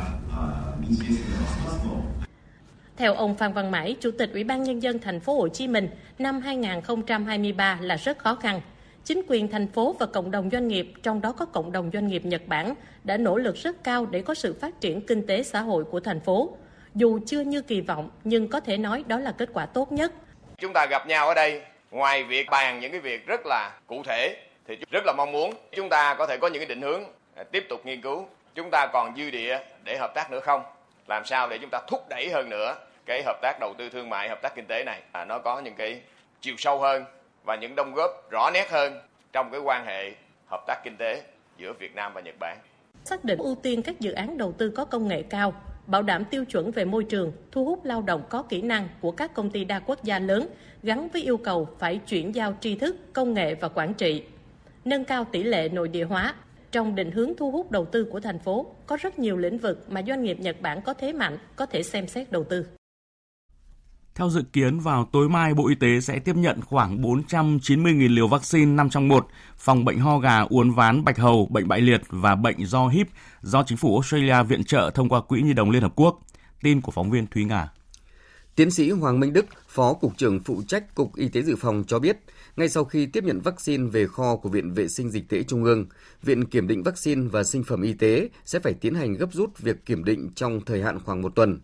Theo ông Phan Văn Mãi, Chủ tịch Ủy ban Nhân dân thành phố Hồ Chí Minh, năm 2023 là rất khó khăn. Chính quyền thành phố và cộng đồng doanh nghiệp, trong đó có cộng đồng doanh nghiệp Nhật Bản, đã nỗ lực rất cao để có sự phát triển kinh tế xã hội của thành phố. Dù chưa như kỳ vọng, nhưng có thể nói đó là kết quả tốt nhất. Chúng ta gặp nhau ở đây, ngoài việc bàn những cái việc rất là cụ thể, thì rất là mong muốn chúng ta có thể có những cái định hướng à, tiếp tục nghiên cứu. Chúng ta còn dư địa để hợp tác nữa không? Làm sao để chúng ta thúc đẩy hơn nữa cái hợp tác đầu tư thương mại, hợp tác kinh tế này à, nó có những cái chiều sâu hơn và những đóng góp rõ nét hơn trong cái quan hệ hợp tác kinh tế giữa Việt Nam và Nhật Bản. Xác định ưu tiên các dự án đầu tư có công nghệ cao, bảo đảm tiêu chuẩn về môi trường, thu hút lao động có kỹ năng của các công ty đa quốc gia lớn gắn với yêu cầu phải chuyển giao tri thức, công nghệ và quản trị. Nâng cao tỷ lệ nội địa hóa, trong định hướng thu hút đầu tư của thành phố, có rất nhiều lĩnh vực mà doanh nghiệp Nhật Bản có thế mạnh có thể xem xét đầu tư. Theo dự kiến, vào tối mai, Bộ Y tế sẽ tiếp nhận khoảng 490.000 liều vaccine 5 trong 1 phòng bệnh ho gà, uốn ván, bạch hầu, bệnh bại liệt và bệnh do HIP do chính phủ Australia viện trợ thông qua Quỹ Nhi đồng Liên Hợp Quốc. Tin của phóng viên Thúy Ngà. Tiến sĩ Hoàng Minh Đức, Phó Cục trưởng phụ trách Cục Y tế Dự phòng cho biết, ngay sau khi tiếp nhận vaccine về kho của Viện Vệ sinh Dịch tễ Trung ương, Viện Kiểm định Vaccine và Sinh phẩm Y tế sẽ phải tiến hành gấp rút việc kiểm định trong thời hạn khoảng một tuần.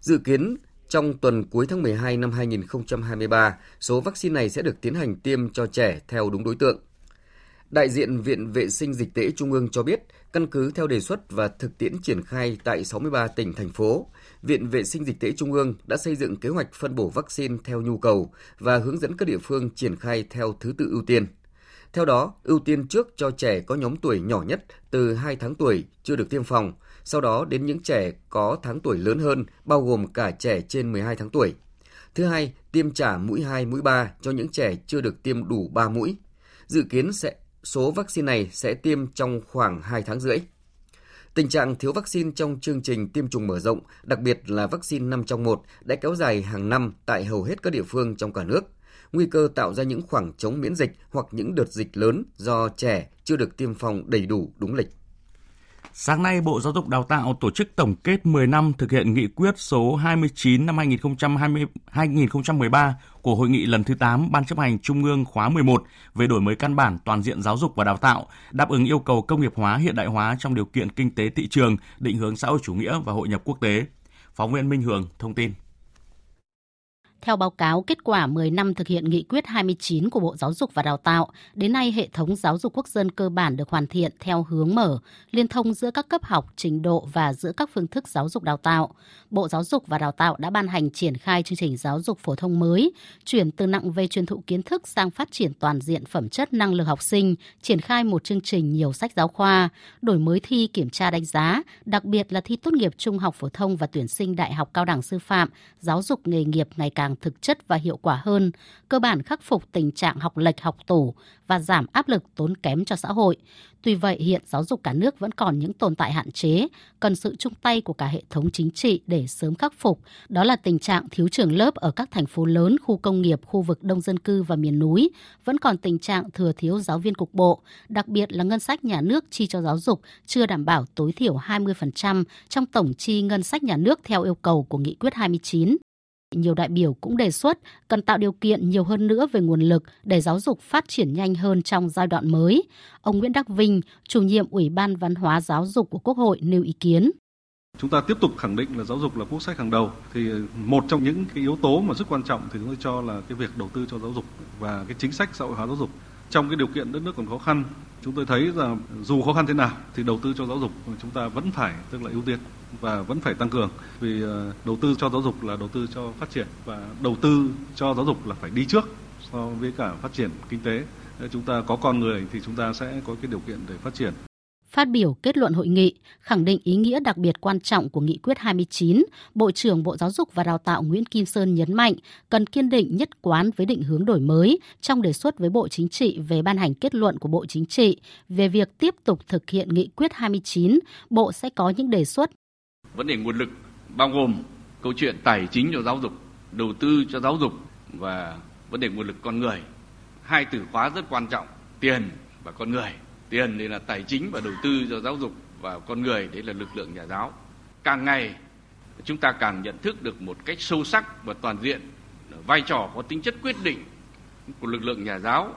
Dự kiến trong tuần cuối tháng 12 năm 2023, số vaccine này sẽ được tiến hành tiêm cho trẻ theo đúng đối tượng. Đại diện Viện Vệ sinh Dịch tễ Trung ương cho biết, căn cứ theo đề xuất và thực tiễn triển khai tại 63 tỉnh, thành phố, Viện Vệ sinh Dịch tễ Trung ương đã xây dựng kế hoạch phân bổ vaccine theo nhu cầu và hướng dẫn các địa phương triển khai theo thứ tự ưu tiên. Theo đó, ưu tiên trước cho trẻ có nhóm tuổi nhỏ nhất từ 2 tháng tuổi chưa được tiêm phòng, sau đó đến những trẻ có tháng tuổi lớn hơn, bao gồm cả trẻ trên 12 tháng tuổi. Thứ hai, tiêm trả mũi 2, mũi 3 cho những trẻ chưa được tiêm đủ 3 mũi. Dự kiến sẽ số vaccine này sẽ tiêm trong khoảng 2 tháng rưỡi. Tình trạng thiếu vaccine trong chương trình tiêm chủng mở rộng, đặc biệt là vaccine 5 trong 1 đã kéo dài hàng năm tại hầu hết các địa phương trong cả nước. Nguy cơ tạo ra những khoảng trống miễn dịch hoặc những đợt dịch lớn do trẻ chưa được tiêm phòng đầy đủ đúng lịch. Sáng nay, Bộ Giáo dục Đào tạo tổ chức tổng kết 10 năm thực hiện nghị quyết số 29 năm 2020, 2013 của Hội nghị lần thứ 8 Ban chấp hành Trung ương khóa 11 về đổi mới căn bản toàn diện giáo dục và đào tạo, đáp ứng yêu cầu công nghiệp hóa hiện đại hóa trong điều kiện kinh tế thị trường, định hướng xã hội chủ nghĩa và hội nhập quốc tế. Phóng viên Minh Hường thông tin. Theo báo cáo kết quả 10 năm thực hiện nghị quyết 29 của Bộ Giáo dục và Đào tạo, đến nay hệ thống giáo dục quốc dân cơ bản được hoàn thiện theo hướng mở, liên thông giữa các cấp học, trình độ và giữa các phương thức giáo dục đào tạo. Bộ Giáo dục và Đào tạo đã ban hành triển khai chương trình giáo dục phổ thông mới, chuyển từ nặng về truyền thụ kiến thức sang phát triển toàn diện phẩm chất năng lực học sinh, triển khai một chương trình nhiều sách giáo khoa, đổi mới thi kiểm tra đánh giá, đặc biệt là thi tốt nghiệp trung học phổ thông và tuyển sinh đại học cao đẳng sư phạm, giáo dục nghề nghiệp ngày càng thực chất và hiệu quả hơn, cơ bản khắc phục tình trạng học lệch học tủ và giảm áp lực tốn kém cho xã hội. Tuy vậy, hiện giáo dục cả nước vẫn còn những tồn tại hạn chế, cần sự chung tay của cả hệ thống chính trị để sớm khắc phục. Đó là tình trạng thiếu trường lớp ở các thành phố lớn, khu công nghiệp, khu vực đông dân cư và miền núi, vẫn còn tình trạng thừa thiếu giáo viên cục bộ, đặc biệt là ngân sách nhà nước chi cho giáo dục chưa đảm bảo tối thiểu 20% trong tổng chi ngân sách nhà nước theo yêu cầu của Nghị quyết 29. Nhiều đại biểu cũng đề xuất cần tạo điều kiện nhiều hơn nữa về nguồn lực để giáo dục phát triển nhanh hơn trong giai đoạn mới. Ông Nguyễn Đắc Vinh, chủ nhiệm Ủy ban Văn hóa Giáo dục của Quốc hội nêu ý kiến. Chúng ta tiếp tục khẳng định là giáo dục là quốc sách hàng đầu thì ờ, một trong những cái yếu tố mà rất quan trọng thì chúng tôi cho là cái việc đầu tư cho giáo dục và cái chính sách xã hội hóa giáo dục. Trong cái điều kiện đất nước còn khó khăn, chúng tôi thấy rằng dù khó khăn thế nào thì đầu tư cho giáo dục chúng ta vẫn phải tức là ưu tiên và vẫn phải tăng cường. Vì ờ, đầu tư cho giáo dục là đầu tư cho phát triển và đầu tư cho giáo dục là phải đi trước so với cả phát triển kinh tế. Chúng ta có con người thì chúng ta sẽ có cái điều kiện để phát triển. Phát biểu kết luận hội nghị, khẳng định ý nghĩa đặc biệt quan trọng của nghị quyết 29, Bộ trưởng Bộ Giáo dục và Đào tạo Nguyễn Kim Sơn nhấn mạnh cần kiên định nhất quán với định hướng đổi mới trong đề xuất với Bộ Chính trị về ban hành kết luận của Bộ Chính trị về việc tiếp tục thực hiện nghị quyết 29, Bộ sẽ có những đề xuất vấn đề nguồn lực bao gồm câu chuyện tài chính cho giáo dục, đầu tư cho giáo dục và vấn đề nguồn lực con người. Hai từ khóa rất quan trọng, tiền và con người. Tiền thì là tài chính và đầu tư cho giáo dục và con người, đấy là lực lượng nhà giáo. Càng ngày, chúng ta càng nhận thức được một cách sâu sắc và toàn diện vai trò có tính chất quyết định của lực lượng nhà giáo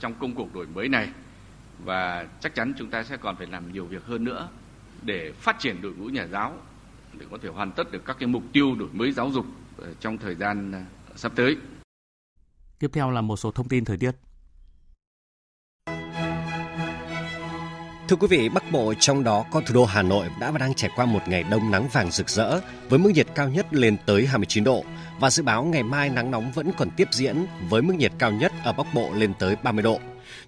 trong công cuộc đổi mới này và chắc chắn chúng ta sẽ còn phải làm nhiều việc hơn nữa để phát triển đội ngũ nhà giáo, để có thể hoàn tất được các cái mục tiêu đổi mới giáo dục ờ, trong thời gian ờ, sắp tới. Tiếp theo là một số thông tin thời tiết. Thưa quý vị, Bắc Bộ trong đó có thủ đô Hà Nội đã và đang trải qua một ngày đông nắng vàng rực rỡ với mức nhiệt cao nhất lên tới 29 độ và dự báo ngày mai nắng nóng vẫn còn tiếp diễn với mức nhiệt cao nhất ở Bắc Bộ lên tới 30 độ.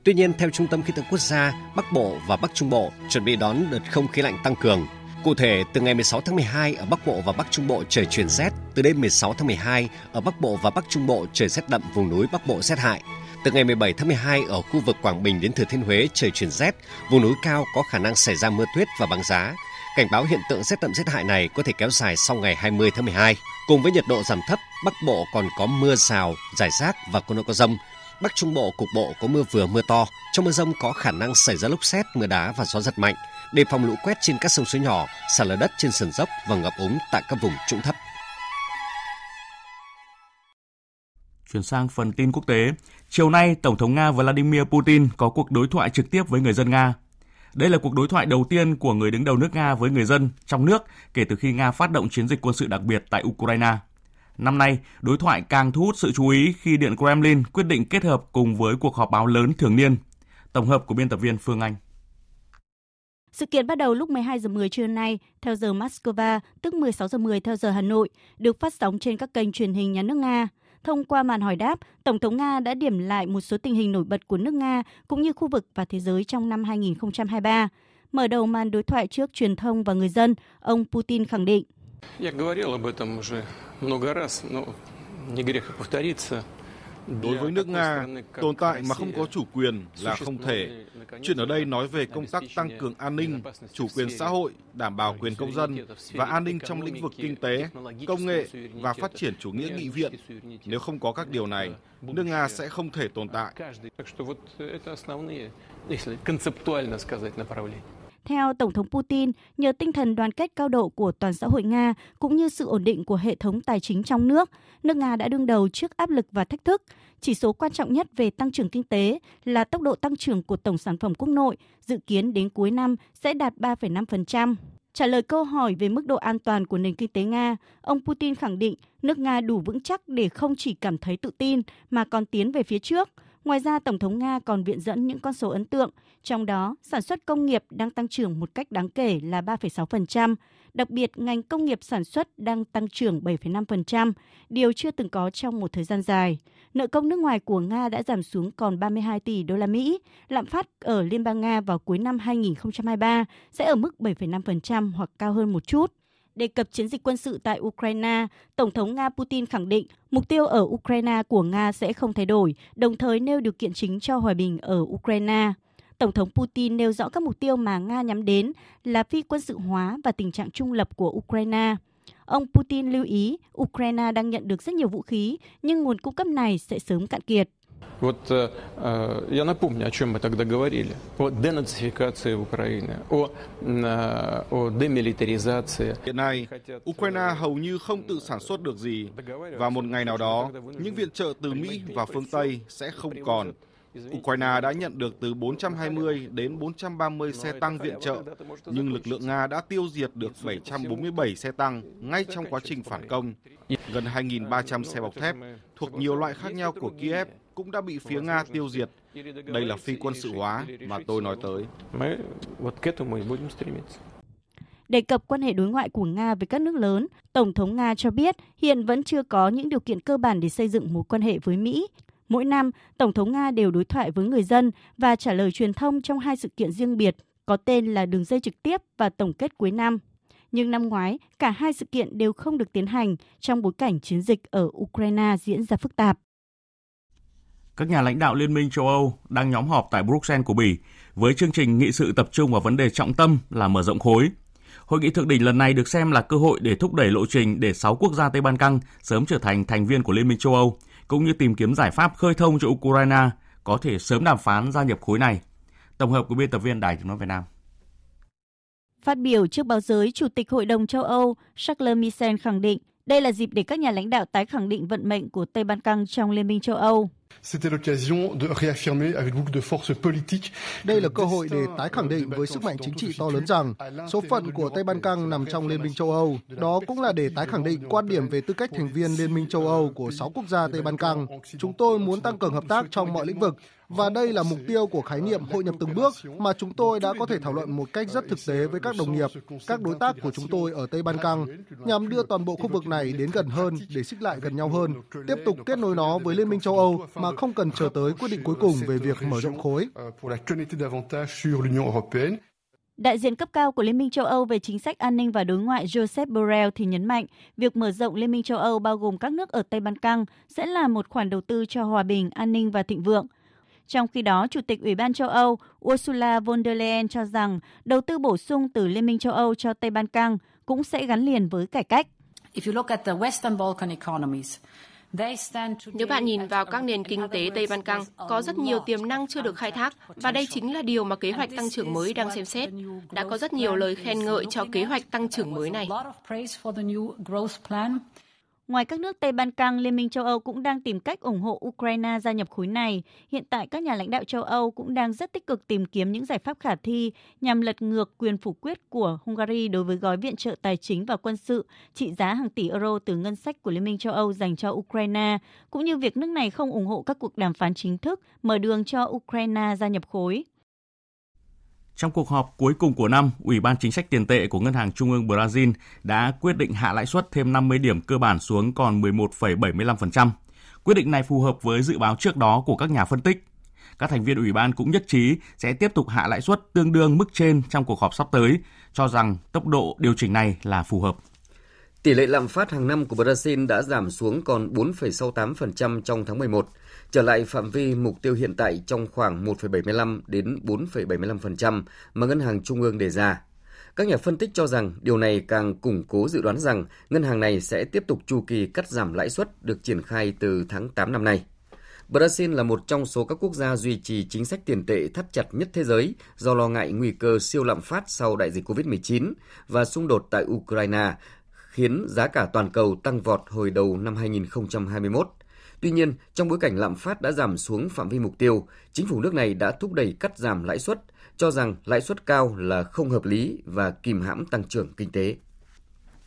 Tuy nhiên, theo Trung tâm Khí tượng Quốc gia, Bắc Bộ và Bắc Trung Bộ chuẩn bị đón đợt không khí lạnh tăng cường Cụ thể, từ ngày 16 tháng 12 ở Bắc Bộ và Bắc Trung Bộ trời chuyển rét, từ đêm 16 tháng 12 ở Bắc Bộ và Bắc Trung Bộ trời rét đậm vùng núi Bắc Bộ rét hại. Từ ngày 17 tháng 12 ở khu vực Quảng Bình đến Thừa Thiên Huế trời chuyển rét, vùng núi cao có khả năng xảy ra mưa tuyết và băng giá. Cảnh báo hiện tượng rét đậm rét hại này có thể kéo dài sau ngày 20 tháng 12. Cùng với nhiệt độ giảm thấp, Bắc Bộ còn có mưa rào, rải rác và có nơi có rông. Bắc Trung Bộ cục bộ có mưa vừa mưa to, trong mưa rông có khả năng xảy ra lốc xét, mưa đá và gió giật mạnh đề phòng lũ quét trên các sông suối nhỏ, sạt lở đất trên sườn dốc và ngập úng tại các vùng trũng thấp. Chuyển sang phần tin quốc tế, chiều nay Tổng thống Nga Vladimir Putin có cuộc đối thoại trực tiếp với người dân Nga. Đây là cuộc đối thoại đầu tiên của người đứng đầu nước Nga với người dân trong nước kể từ khi Nga phát động chiến dịch quân sự đặc biệt tại Ukraine. Năm nay, đối thoại càng thu hút sự chú ý khi Điện Kremlin quyết định kết hợp cùng với cuộc họp báo lớn thường niên. Tổng hợp của biên tập viên Phương Anh. Sự kiện bắt đầu lúc 12 giờ 10 trưa nay theo giờ Moscow, tức 16 giờ 10 theo giờ Hà Nội, được phát sóng trên các kênh truyền hình nhà nước Nga. Thông qua màn hỏi đáp, Tổng thống Nga đã điểm lại một số tình hình nổi bật của nước Nga cũng như khu vực và thế giới trong năm 2023. Mở đầu màn đối thoại trước truyền thông và người dân, ông Putin khẳng định. Đối với nước Nga, tồn tại mà không có chủ quyền là không thể. Chuyện ở đây nói về công tác tăng cường an ninh, chủ quyền xã hội, đảm bảo quyền công dân và an ninh trong lĩnh vực kinh tế, công nghệ và phát triển chủ nghĩa nghị viện. Nếu không có các điều này, nước Nga sẽ không thể tồn tại. Theo Tổng thống Putin, nhờ tinh thần đoàn kết cao độ của toàn xã hội Nga cũng như sự ổn định của hệ thống tài chính trong nước, nước Nga đã đương đầu trước áp lực và thách thức. Chỉ số quan trọng nhất về tăng trưởng kinh tế là tốc độ tăng trưởng của tổng sản phẩm quốc nội, dự kiến đến cuối năm sẽ đạt 3,5%. Trả lời câu hỏi về mức độ an toàn của nền kinh tế Nga, ông Putin khẳng định nước Nga đủ vững chắc để không chỉ cảm thấy tự tin mà còn tiến về phía trước. Ngoài ra, Tổng thống Nga còn viện dẫn những con số ấn tượng, trong đó sản xuất công nghiệp đang tăng trưởng một cách đáng kể là 3,6%, đặc biệt ngành công nghiệp sản xuất đang tăng trưởng 7,5%, điều chưa từng có trong một thời gian dài. Nợ công nước ngoài của Nga đã giảm xuống còn 32 tỷ đô la Mỹ. Lạm phát ở Liên bang Nga vào cuối năm 2023 sẽ ở mức 7,5% hoặc cao hơn một chút. Đề cập chiến dịch quân sự tại Ukraine, Tổng thống Nga Putin khẳng định mục tiêu ở Ukraine của Nga sẽ không thay đổi, đồng thời nêu điều kiện chính cho hòa bình ở Ukraine. Tổng thống Putin nêu rõ các mục tiêu mà Nga nhắm đến là phi quân sự hóa và tình trạng trung lập của Ukraine. Ông Putin lưu ý Ukraine đang nhận được rất nhiều vũ khí, nhưng nguồn cung cấp này sẽ sớm cạn kiệt. Вот э, я напомню, о чем мы тогда говорили. О денацификации Украины, о, э, о демилитаризации. Hiện nay, Ukraine hầu như không tự sản xuất được gì và một ngày nào đó, những viện trợ từ Mỹ và phương Tây sẽ không còn. Ukraine đã nhận được từ 420 đến 430 xe tăng viện trợ, nhưng lực lượng Nga đã tiêu diệt được 747 xe tăng ngay trong quá trình phản công. Gần 2.300 xe bọc thép thuộc nhiều loại khác nhau của Kiev cũng đã bị phía Nga tiêu diệt. Đây là phi quân sự hóa mà tôi nói tới. Đề cập quan hệ đối ngoại của Nga với các nước lớn, Tổng thống Nga cho biết hiện vẫn chưa có những điều kiện cơ bản để xây dựng mối quan hệ với Mỹ. Mỗi năm, Tổng thống Nga đều đối thoại với người dân và trả lời truyền thông trong hai sự kiện riêng biệt có tên là đường dây trực tiếp và tổng kết cuối năm. Nhưng năm ngoái, cả hai sự kiện đều không được tiến hành trong bối cảnh chiến dịch ở Ukraine diễn ra phức tạp. Các nhà lãnh đạo Liên minh châu Âu đang nhóm họp tại Bruxelles của Bỉ với chương trình nghị sự tập trung vào vấn đề trọng tâm là mở rộng khối. Hội nghị thượng đỉnh lần này được xem là cơ hội để thúc đẩy lộ trình để 6 quốc gia Tây Ban Căng sớm trở thành thành viên của Liên minh châu Âu, cũng như tìm kiếm giải pháp khơi thông cho Ukraine có thể sớm đàm phán gia nhập khối này. Tổng hợp của biên tập viên Đài tiếng nói Việt Nam. Phát biểu trước báo giới, Chủ tịch Hội đồng châu Âu Charles Michel khẳng định đây là dịp để các nhà lãnh đạo tái khẳng định vận mệnh của Tây Ban Căng trong Liên minh châu Âu. Đây là cơ hội để tái khẳng định với sức mạnh chính trị to lớn rằng số phận của Tây Ban Căng nằm trong Liên minh châu Âu. Đó cũng là để tái khẳng định quan điểm về tư cách thành viên Liên minh châu Âu của 6 quốc gia Tây Ban Căng. Chúng tôi muốn tăng cường hợp tác trong mọi lĩnh vực, và đây là mục tiêu của khái niệm hội nhập từng bước mà chúng tôi đã có thể thảo luận một cách rất thực tế với các đồng nghiệp, các đối tác của chúng tôi ở Tây Ban Căng, nhằm đưa toàn bộ khu vực này đến gần hơn để xích lại gần nhau hơn, tiếp tục kết nối nó với Liên minh châu Âu mà không cần chờ tới quyết định cuối cùng về việc mở rộng khối. Đại diện cấp cao của Liên minh châu Âu về chính sách an ninh và đối ngoại Joseph Borrell thì nhấn mạnh việc mở rộng Liên minh châu Âu bao gồm các nước ở Tây Ban Căng sẽ là một khoản đầu tư cho hòa bình, an ninh và thịnh vượng. Trong khi đó, Chủ tịch Ủy ban châu Âu Ursula von der Leyen cho rằng đầu tư bổ sung từ Liên minh châu Âu cho Tây Ban Căng cũng sẽ gắn liền với cải cách. Nếu bạn nhìn vào các nền kinh tế Tây Ban Căng, có rất nhiều tiềm năng chưa được khai thác và đây chính là điều mà kế hoạch tăng trưởng mới đang xem xét. Đã có rất nhiều lời khen ngợi cho kế hoạch tăng trưởng mới này. Ngoài các nước Tây Ban Căng, Liên minh châu Âu cũng đang tìm cách ủng hộ Ukraine gia nhập khối này. Hiện tại các nhà lãnh đạo châu Âu cũng đang rất tích cực tìm kiếm những giải pháp khả thi nhằm lật ngược quyền phủ quyết của Hungary đối với gói viện trợ tài chính và quân sự trị giá hàng tỷ euro từ ngân sách của Liên minh châu Âu dành cho Ukraine, cũng như việc nước này không ủng hộ các cuộc đàm phán chính thức mở đường cho Ukraine gia nhập khối. Trong cuộc họp cuối cùng của năm, Ủy ban Chính sách Tiền tệ của Ngân hàng Trung ương Brazil đã quyết định hạ lãi suất thêm 50 điểm cơ bản xuống còn 11,75%. Quyết định này phù hợp với dự báo trước đó của các nhà phân tích. Các thành viên ủy ban cũng nhất trí sẽ tiếp tục hạ lãi suất tương đương mức trên trong cuộc họp sắp tới, cho rằng tốc độ điều chỉnh này là phù hợp. Tỷ lệ lạm phát hàng năm của Brazil đã giảm xuống còn 4,68% trong tháng 11, trở lại phạm vi mục tiêu hiện tại trong khoảng 1,75 đến 4,75% mà Ngân hàng Trung ương đề ra. Các nhà phân tích cho rằng điều này càng củng cố dự đoán rằng ngân hàng này sẽ tiếp tục chu kỳ cắt giảm lãi suất được triển khai từ tháng 8 năm nay. Brazil là một trong số các quốc gia duy trì chính sách tiền tệ thắt chặt nhất thế giới do lo ngại nguy cơ siêu lạm phát sau đại dịch COVID-19 và xung đột tại Ukraine khiến giá cả toàn cầu tăng vọt hồi đầu năm 2021. Tuy nhiên, trong bối cảnh lạm phát đã giảm xuống phạm vi mục tiêu, chính phủ nước này đã thúc đẩy cắt giảm lãi suất, cho rằng lãi suất cao là không hợp lý và kìm hãm tăng trưởng kinh tế.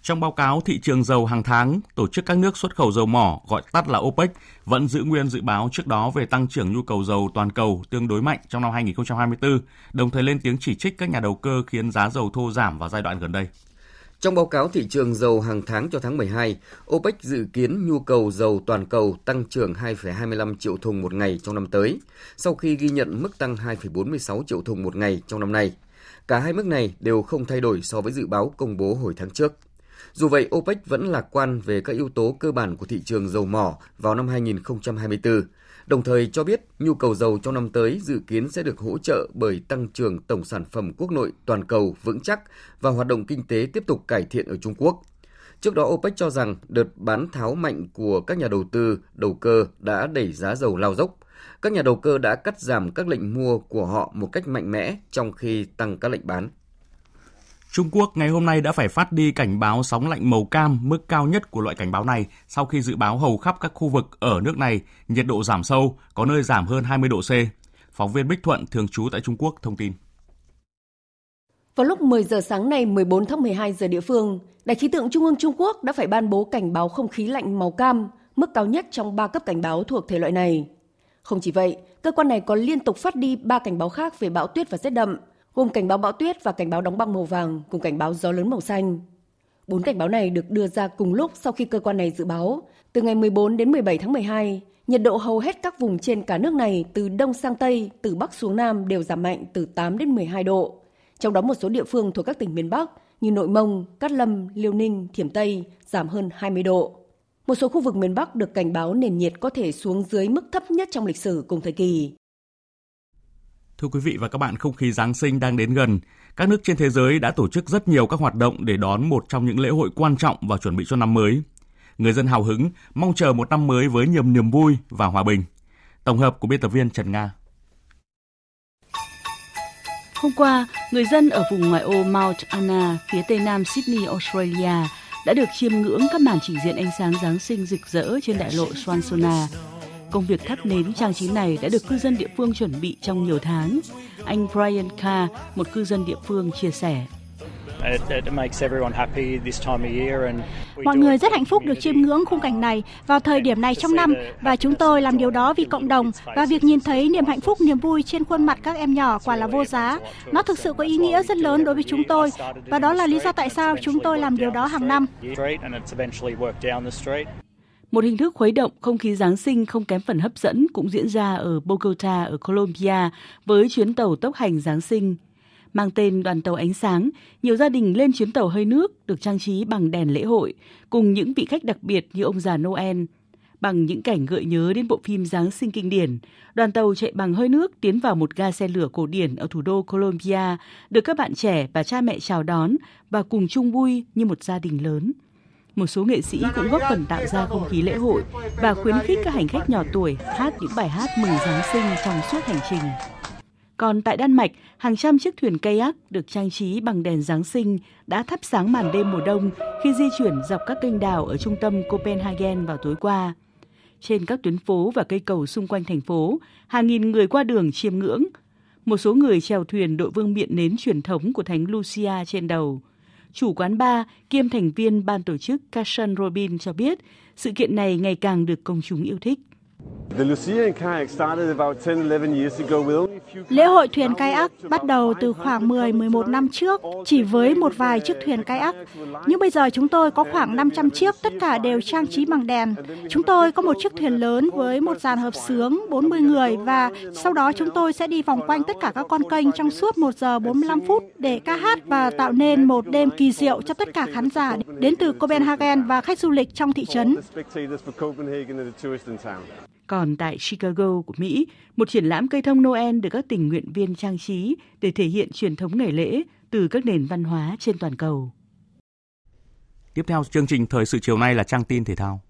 Trong báo cáo thị trường dầu hàng tháng, tổ chức các nước xuất khẩu dầu mỏ gọi tắt là OPEC vẫn giữ nguyên dự báo trước đó về tăng trưởng nhu cầu dầu toàn cầu tương đối mạnh trong năm 2024, đồng thời lên tiếng chỉ trích các nhà đầu cơ khiến giá dầu thô giảm vào giai đoạn gần đây. Trong báo cáo thị trường dầu hàng tháng cho tháng 12, OPEC dự kiến nhu cầu dầu toàn cầu tăng trưởng 2,25 triệu thùng một ngày trong năm tới, sau khi ghi nhận mức tăng 2,46 triệu thùng một ngày trong năm nay. Cả hai mức này đều không thay đổi so với dự báo công bố hồi tháng trước. Dù vậy, OPEC vẫn lạc quan về các yếu tố cơ bản của thị trường dầu mỏ vào năm 2024, đồng thời cho biết nhu cầu dầu trong năm tới dự kiến sẽ được hỗ trợ bởi tăng trưởng tổng sản phẩm quốc nội toàn cầu vững chắc và hoạt động kinh tế tiếp tục cải thiện ở Trung Quốc. Trước đó OPEC cho rằng đợt bán tháo mạnh của các nhà đầu tư, đầu cơ đã đẩy giá dầu lao dốc. Các nhà đầu cơ đã cắt giảm các lệnh mua của họ một cách mạnh mẽ trong khi tăng các lệnh bán. Trung Quốc ngày hôm nay đã phải phát đi cảnh báo sóng lạnh màu cam, mức cao nhất của loại cảnh báo này sau khi dự báo hầu khắp các khu vực ở nước này nhiệt độ giảm sâu, có nơi giảm hơn 20 độ C. Phóng viên Bích Thuận thường trú tại Trung Quốc thông tin. Vào lúc 10 giờ sáng nay 14 tháng 12 giờ địa phương, Đài khí tượng Trung ương Trung Quốc đã phải ban bố cảnh báo không khí lạnh màu cam, mức cao nhất trong 3 cấp cảnh báo thuộc thể loại này. Không chỉ vậy, cơ quan này còn liên tục phát đi 3 cảnh báo khác về bão tuyết và rét đậm, gồm cảnh báo bão tuyết và cảnh báo đóng băng màu vàng cùng cảnh báo gió lớn màu xanh. Bốn cảnh báo này được đưa ra cùng lúc sau khi cơ quan này dự báo từ ngày 14 đến 17 tháng 12, nhiệt độ hầu hết các vùng trên cả nước này từ đông sang tây, từ bắc xuống nam đều giảm mạnh từ 8 đến 12 độ. Trong đó một số địa phương thuộc các tỉnh miền Bắc như Nội Mông, Cát Lâm, Liêu Ninh, Thiểm Tây giảm hơn 20 độ. Một số khu vực miền Bắc được cảnh báo nền nhiệt có thể xuống dưới mức thấp nhất trong lịch sử cùng thời kỳ. Thưa quý vị và các bạn, không khí Giáng sinh đang đến gần. Các nước trên thế giới đã tổ chức rất nhiều các hoạt động để đón một trong những lễ hội quan trọng và chuẩn bị cho năm mới. Người dân hào hứng, mong chờ một năm mới với nhiều niềm vui và hòa bình. Tổng hợp của biên tập viên Trần Nga. Hôm qua, người dân ở vùng ngoại ô Mount Anna, phía tây nam Sydney, Australia đã được chiêm ngưỡng các màn trình diễn ánh sáng Giáng sinh rực rỡ trên đại lộ Swansona Công việc thắp nến trang trí này đã được cư dân địa phương chuẩn bị trong nhiều tháng. Anh Brian Carr, một cư dân địa phương chia sẻ. Mọi người rất hạnh phúc được chiêm ngưỡng khung cảnh này vào thời điểm này trong năm và chúng tôi làm điều đó vì cộng đồng và việc nhìn thấy niềm hạnh phúc, niềm vui trên khuôn mặt các em nhỏ quả là vô giá. Nó thực sự có ý nghĩa rất lớn đối với chúng tôi và đó là lý do tại sao chúng tôi làm điều đó hàng năm. Một hình thức khuấy động không khí Giáng sinh không kém phần hấp dẫn cũng diễn ra ở Bogota ở Colombia với chuyến tàu tốc hành Giáng sinh. Mang tên đoàn tàu ánh sáng, nhiều gia đình lên chuyến tàu hơi nước được trang trí bằng đèn lễ hội, cùng những vị khách đặc biệt như ông già Noel. Bằng những cảnh gợi nhớ đến bộ phim Giáng sinh kinh điển, đoàn tàu chạy bằng hơi nước tiến vào một ga xe lửa cổ điển ở thủ đô Colombia, được các bạn trẻ và cha mẹ chào đón và cùng chung vui như một gia đình lớn một số nghệ sĩ cũng góp phần tạo ra không khí lễ hội và khuyến khích các hành khách nhỏ tuổi hát những bài hát mừng Giáng sinh trong suốt hành trình. Còn tại Đan Mạch, hàng trăm chiếc thuyền kayak được trang trí bằng đèn Giáng sinh đã thắp sáng màn đêm mùa đông khi di chuyển dọc các kênh đào ở trung tâm Copenhagen vào tối qua. Trên các tuyến phố và cây cầu xung quanh thành phố, hàng nghìn người qua đường chiêm ngưỡng. Một số người chèo thuyền đội vương miện nến truyền thống của Thánh Lucia trên đầu – chủ quán bar, kiêm thành viên ban tổ chức Cashan Robin cho biết, sự kiện này ngày càng được công chúng yêu thích. Lễ hội thuyền kayak bắt đầu từ khoảng 10-11 năm trước, chỉ với một vài chiếc thuyền kayak. Nhưng bây giờ chúng tôi có khoảng 500 chiếc, tất cả đều trang trí bằng đèn. Chúng tôi có một chiếc thuyền lớn với một dàn hợp sướng 40 người và sau đó chúng tôi sẽ đi vòng quanh tất cả các con kênh trong suốt 1 giờ 45 phút để ca hát và tạo nên một đêm kỳ diệu cho tất cả khán giả đến từ Copenhagen và khách du lịch trong thị trấn. Còn tại Chicago của Mỹ, một triển lãm cây thông Noel được các tình nguyện viên trang trí để thể hiện truyền thống ngày lễ từ các nền văn hóa trên toàn cầu. Tiếp theo chương trình thời sự chiều nay là trang tin thể thao.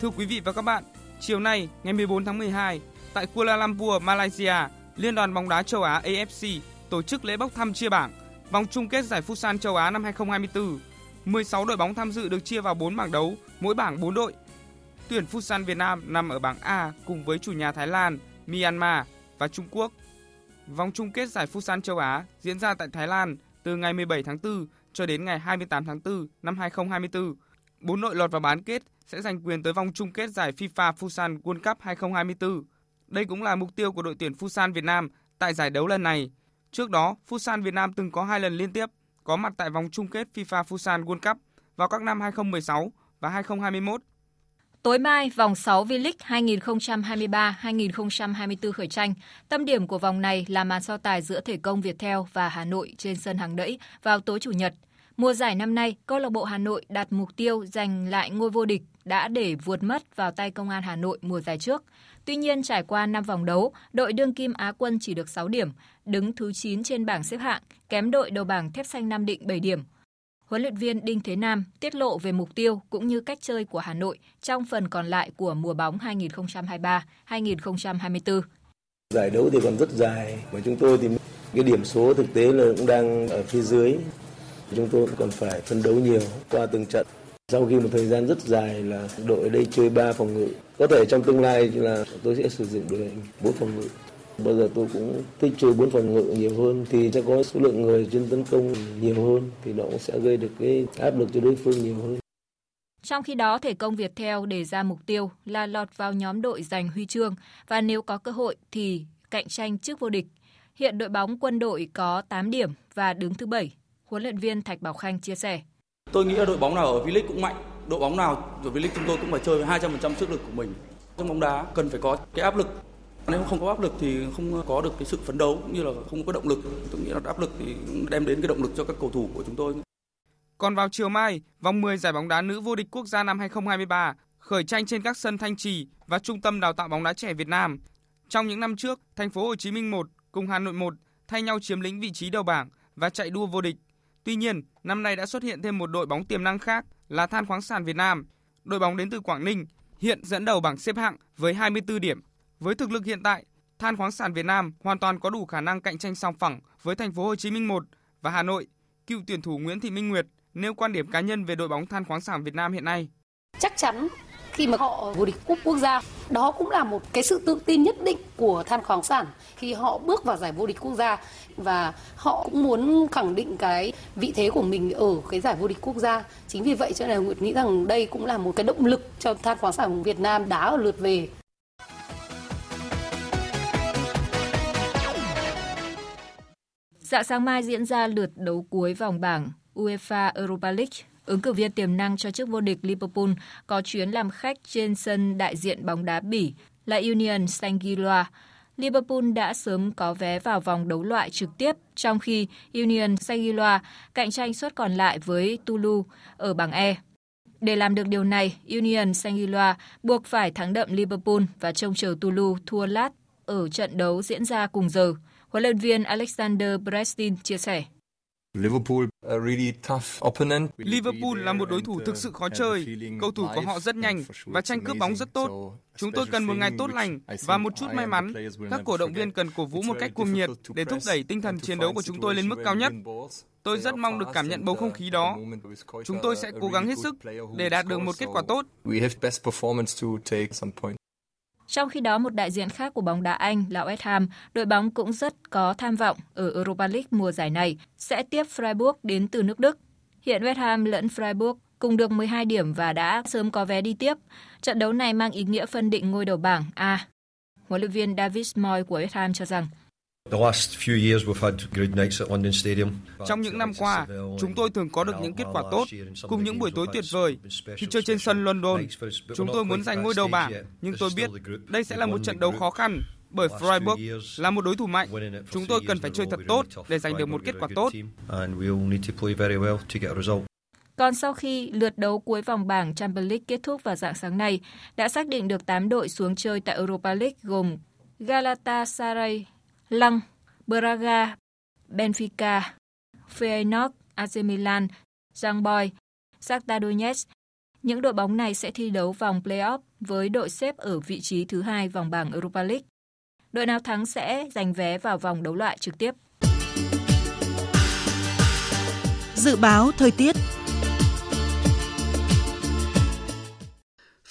Thưa quý vị và các bạn, chiều nay ngày 14 tháng 12 tại Kuala Lumpur, Malaysia, Liên đoàn bóng đá châu Á AFC tổ chức lễ bốc thăm chia bảng Vòng chung kết giải Futsal châu Á năm 2024, 16 đội bóng tham dự được chia vào 4 bảng đấu, mỗi bảng 4 đội. Tuyển Futsal Việt Nam nằm ở bảng A cùng với chủ nhà Thái Lan, Myanmar và Trung Quốc. Vòng chung kết giải Futsal châu Á diễn ra tại Thái Lan từ ngày 17 tháng 4 cho đến ngày 28 tháng 4 năm 2024. Bốn đội lọt vào bán kết sẽ giành quyền tới vòng chung kết giải FIFA Futsal World Cup 2024. Đây cũng là mục tiêu của đội tuyển Futsal Việt Nam tại giải đấu lần này. Trước đó, Futsal Việt Nam từng có hai lần liên tiếp có mặt tại vòng chung kết FIFA Futsal World Cup vào các năm 2016 và 2021. Tối mai, vòng 6 V-League 2023-2024 khởi tranh. Tâm điểm của vòng này là màn so tài giữa Thể công Việt Theo và Hà Nội trên sân hàng đẫy vào tối Chủ nhật. Mùa giải năm nay, câu lạc bộ Hà Nội đặt mục tiêu giành lại ngôi vô địch đã để vượt mất vào tay Công an Hà Nội mùa giải trước. Tuy nhiên, trải qua 5 vòng đấu, đội đương kim Á quân chỉ được 6 điểm, đứng thứ 9 trên bảng xếp hạng, kém đội đầu bảng Thép Xanh Nam Định 7 điểm. Huấn luyện viên Đinh Thế Nam tiết lộ về mục tiêu cũng như cách chơi của Hà Nội trong phần còn lại của mùa bóng 2023-2024. Giải đấu thì còn rất dài và chúng tôi thì cái điểm số thực tế là cũng đang ở phía dưới. Chúng tôi còn phải phân đấu nhiều qua từng trận. Sau khi một thời gian rất dài là đội ở đây chơi 3 phòng ngự, có thể trong tương lai là tôi sẽ sử dụng đội bốn 4 phòng ngự. Bây giờ tôi cũng thích chơi bốn phòng ngự nhiều hơn thì sẽ có số lượng người trên tấn công nhiều hơn thì nó cũng sẽ gây được cái áp lực cho đối phương nhiều hơn. Trong khi đó, thể công Việt theo đề ra mục tiêu là lọt vào nhóm đội giành huy chương và nếu có cơ hội thì cạnh tranh trước vô địch. Hiện đội bóng quân đội có 8 điểm và đứng thứ 7. Huấn luyện viên Thạch Bảo Khanh chia sẻ. Tôi nghĩ là đội bóng nào ở V-League cũng mạnh. Đội bóng nào ở V-League chúng tôi cũng phải chơi với 200% sức lực của mình. Trong bóng đá cần phải có cái áp lực nếu không có áp lực thì không có được cái sự phấn đấu cũng như là không có động lực. Tôi nghĩ là áp lực thì đem đến cái động lực cho các cầu thủ của chúng tôi. Còn vào chiều mai, vòng 10 giải bóng đá nữ vô địch quốc gia năm 2023 khởi tranh trên các sân Thanh Trì và Trung tâm đào tạo bóng đá trẻ Việt Nam. Trong những năm trước, thành phố Hồ Chí Minh 1 cùng Hà Nội 1 thay nhau chiếm lĩnh vị trí đầu bảng và chạy đua vô địch. Tuy nhiên, năm nay đã xuất hiện thêm một đội bóng tiềm năng khác là Than khoáng sản Việt Nam. Đội bóng đến từ Quảng Ninh hiện dẫn đầu bảng xếp hạng với 24 điểm. Với thực lực hiện tại, Than khoáng sản Việt Nam hoàn toàn có đủ khả năng cạnh tranh song phẳng với thành phố Hồ Chí Minh 1 và Hà Nội. Cựu tuyển thủ Nguyễn Thị Minh Nguyệt nêu quan điểm cá nhân về đội bóng Than khoáng sản Việt Nam hiện nay. Chắc chắn khi mà họ vô địch cúp quốc gia, đó cũng là một cái sự tự tin nhất định của Than khoáng sản khi họ bước vào giải vô địch quốc gia và họ cũng muốn khẳng định cái vị thế của mình ở cái giải vô địch quốc gia. Chính vì vậy cho nên Nguyệt nghĩ rằng đây cũng là một cái động lực cho Than khoáng sản Việt Nam đá ở lượt về. Dạng sáng mai diễn ra lượt đấu cuối vòng bảng UEFA Europa League. Ứng cử viên tiềm năng cho chức vô địch Liverpool có chuyến làm khách trên sân đại diện bóng đá Bỉ là Union Saint-Gilloise. Liverpool đã sớm có vé vào vòng đấu loại trực tiếp, trong khi Union Saint-Gilloise cạnh tranh suất còn lại với Toulouse ở bảng E. Để làm được điều này, Union Saint-Gilloise buộc phải thắng đậm Liverpool và trông chờ Toulouse thua lát ở trận đấu diễn ra cùng giờ. Huấn luyện viên Alexander Brestin chia sẻ. Liverpool, really Liverpool là một đối thủ thực sự khó chơi. Cầu thủ của họ rất nhanh và tranh cướp bóng rất tốt. Chúng tôi cần một ngày tốt lành và một chút may mắn. Các cổ động viên cần cổ vũ một cách cuồng nhiệt để thúc đẩy tinh thần chiến đấu của chúng tôi lên mức cao nhất. Tôi rất mong được cảm nhận bầu không khí đó. Chúng tôi sẽ cố gắng hết sức để đạt được một kết quả tốt. Trong khi đó, một đại diện khác của bóng đá Anh là West Ham, đội bóng cũng rất có tham vọng ở Europa League mùa giải này, sẽ tiếp Freiburg đến từ nước Đức. Hiện West Ham lẫn Freiburg cùng được 12 điểm và đã sớm có vé đi tiếp. Trận đấu này mang ý nghĩa phân định ngôi đầu bảng A. Huấn luyện viên David Moyes của West Ham cho rằng trong những năm qua, chúng tôi thường có được những kết quả tốt cùng những buổi tối tuyệt vời. Khi chơi trên sân London, chúng tôi muốn giành ngôi đầu bảng, nhưng tôi biết đây sẽ là một trận đấu khó khăn bởi Freiburg là một đối thủ mạnh. Chúng tôi cần phải chơi thật tốt để giành được một kết quả tốt. Còn sau khi lượt đấu cuối vòng bảng Champions League kết thúc vào dạng sáng nay, đã xác định được 8 đội xuống chơi tại Europa League gồm Galatasaray, Lăng, Braga, Benfica, Feyenoord, AC Milan, Young Boy, Shakhtar Donetsk. Những đội bóng này sẽ thi đấu vòng playoff với đội xếp ở vị trí thứ hai vòng bảng Europa League. Đội nào thắng sẽ giành vé vào vòng đấu loại trực tiếp. Dự báo thời tiết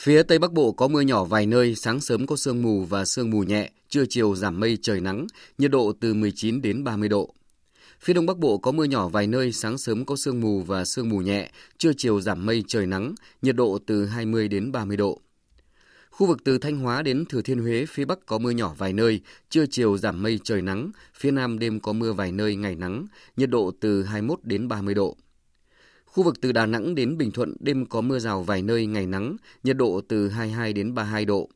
Phía Tây Bắc Bộ có mưa nhỏ vài nơi, sáng sớm có sương mù và sương mù nhẹ, trưa chiều giảm mây trời nắng, nhiệt độ từ 19 đến 30 độ. Phía Đông Bắc Bộ có mưa nhỏ vài nơi, sáng sớm có sương mù và sương mù nhẹ, trưa chiều giảm mây trời nắng, nhiệt độ từ 20 đến 30 độ. Khu vực từ Thanh Hóa đến Thừa Thiên Huế, phía Bắc có mưa nhỏ vài nơi, trưa chiều giảm mây trời nắng, phía Nam đêm có mưa vài nơi ngày nắng, nhiệt độ từ 21 đến 30 độ. Khu vực từ Đà Nẵng đến Bình Thuận đêm có mưa rào vài nơi ngày nắng, nhiệt độ từ 22 đến 32 độ.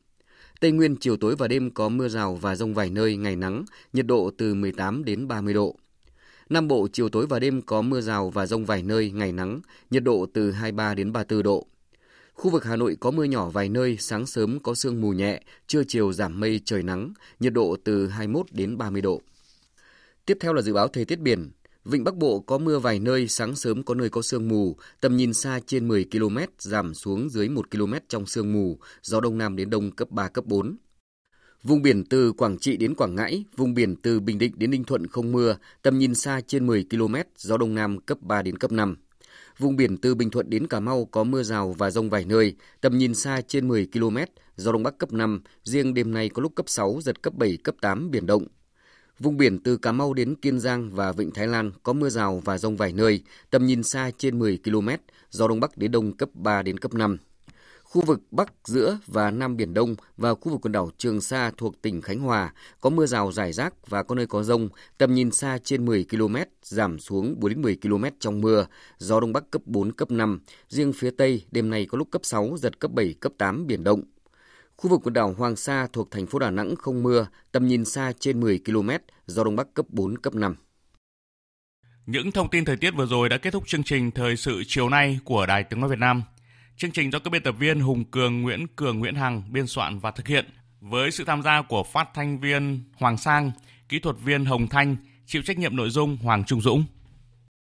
Tây Nguyên chiều tối và đêm có mưa rào và rông vài nơi ngày nắng, nhiệt độ từ 18 đến 30 độ. Nam Bộ chiều tối và đêm có mưa rào và rông vài nơi ngày nắng, nhiệt độ từ 23 đến 34 độ. Khu vực Hà Nội có mưa nhỏ vài nơi, sáng sớm có sương mù nhẹ, trưa chiều giảm mây trời nắng, nhiệt độ từ 21 đến 30 độ. Tiếp theo là dự báo thời tiết biển. Vịnh Bắc Bộ có mưa vài nơi, sáng sớm có nơi có sương mù, tầm nhìn xa trên 10 km, giảm xuống dưới 1 km trong sương mù, gió đông nam đến đông cấp 3, cấp 4. Vùng biển từ Quảng Trị đến Quảng Ngãi, vùng biển từ Bình Định đến Ninh Thuận không mưa, tầm nhìn xa trên 10 km, gió đông nam cấp 3 đến cấp 5. Vùng biển từ Bình Thuận đến Cà Mau có mưa rào và rông vài nơi, tầm nhìn xa trên 10 km, gió đông bắc cấp 5, riêng đêm nay có lúc cấp 6, giật cấp 7, cấp 8, biển động. Vùng biển từ Cà Mau đến Kiên Giang và Vịnh Thái Lan có mưa rào và rông vài nơi, tầm nhìn xa trên 10 km, gió đông bắc đến đông cấp 3 đến cấp 5. Khu vực Bắc, giữa và Nam Biển Đông và khu vực quần đảo Trường Sa thuộc tỉnh Khánh Hòa có mưa rào rải rác và có nơi có rông, tầm nhìn xa trên 10 km, giảm xuống 4 đến 10 km trong mưa, gió Đông Bắc cấp 4, cấp 5. Riêng phía Tây, đêm nay có lúc cấp 6, giật cấp 7, cấp 8, biển động. Khu vực quần đảo Hoàng Sa thuộc thành phố Đà Nẵng không mưa, tầm nhìn xa trên 10 km, gió Đông Bắc cấp 4, cấp 5. Những thông tin thời tiết vừa rồi đã kết thúc chương trình Thời sự chiều nay của Đài Tiếng Nói Việt Nam. Chương trình do các biên tập viên Hùng Cường, Nguyễn Cường, Nguyễn Hằng biên soạn và thực hiện với sự tham gia của phát thanh viên Hoàng Sang, kỹ thuật viên Hồng Thanh, chịu trách nhiệm nội dung Hoàng Trung Dũng.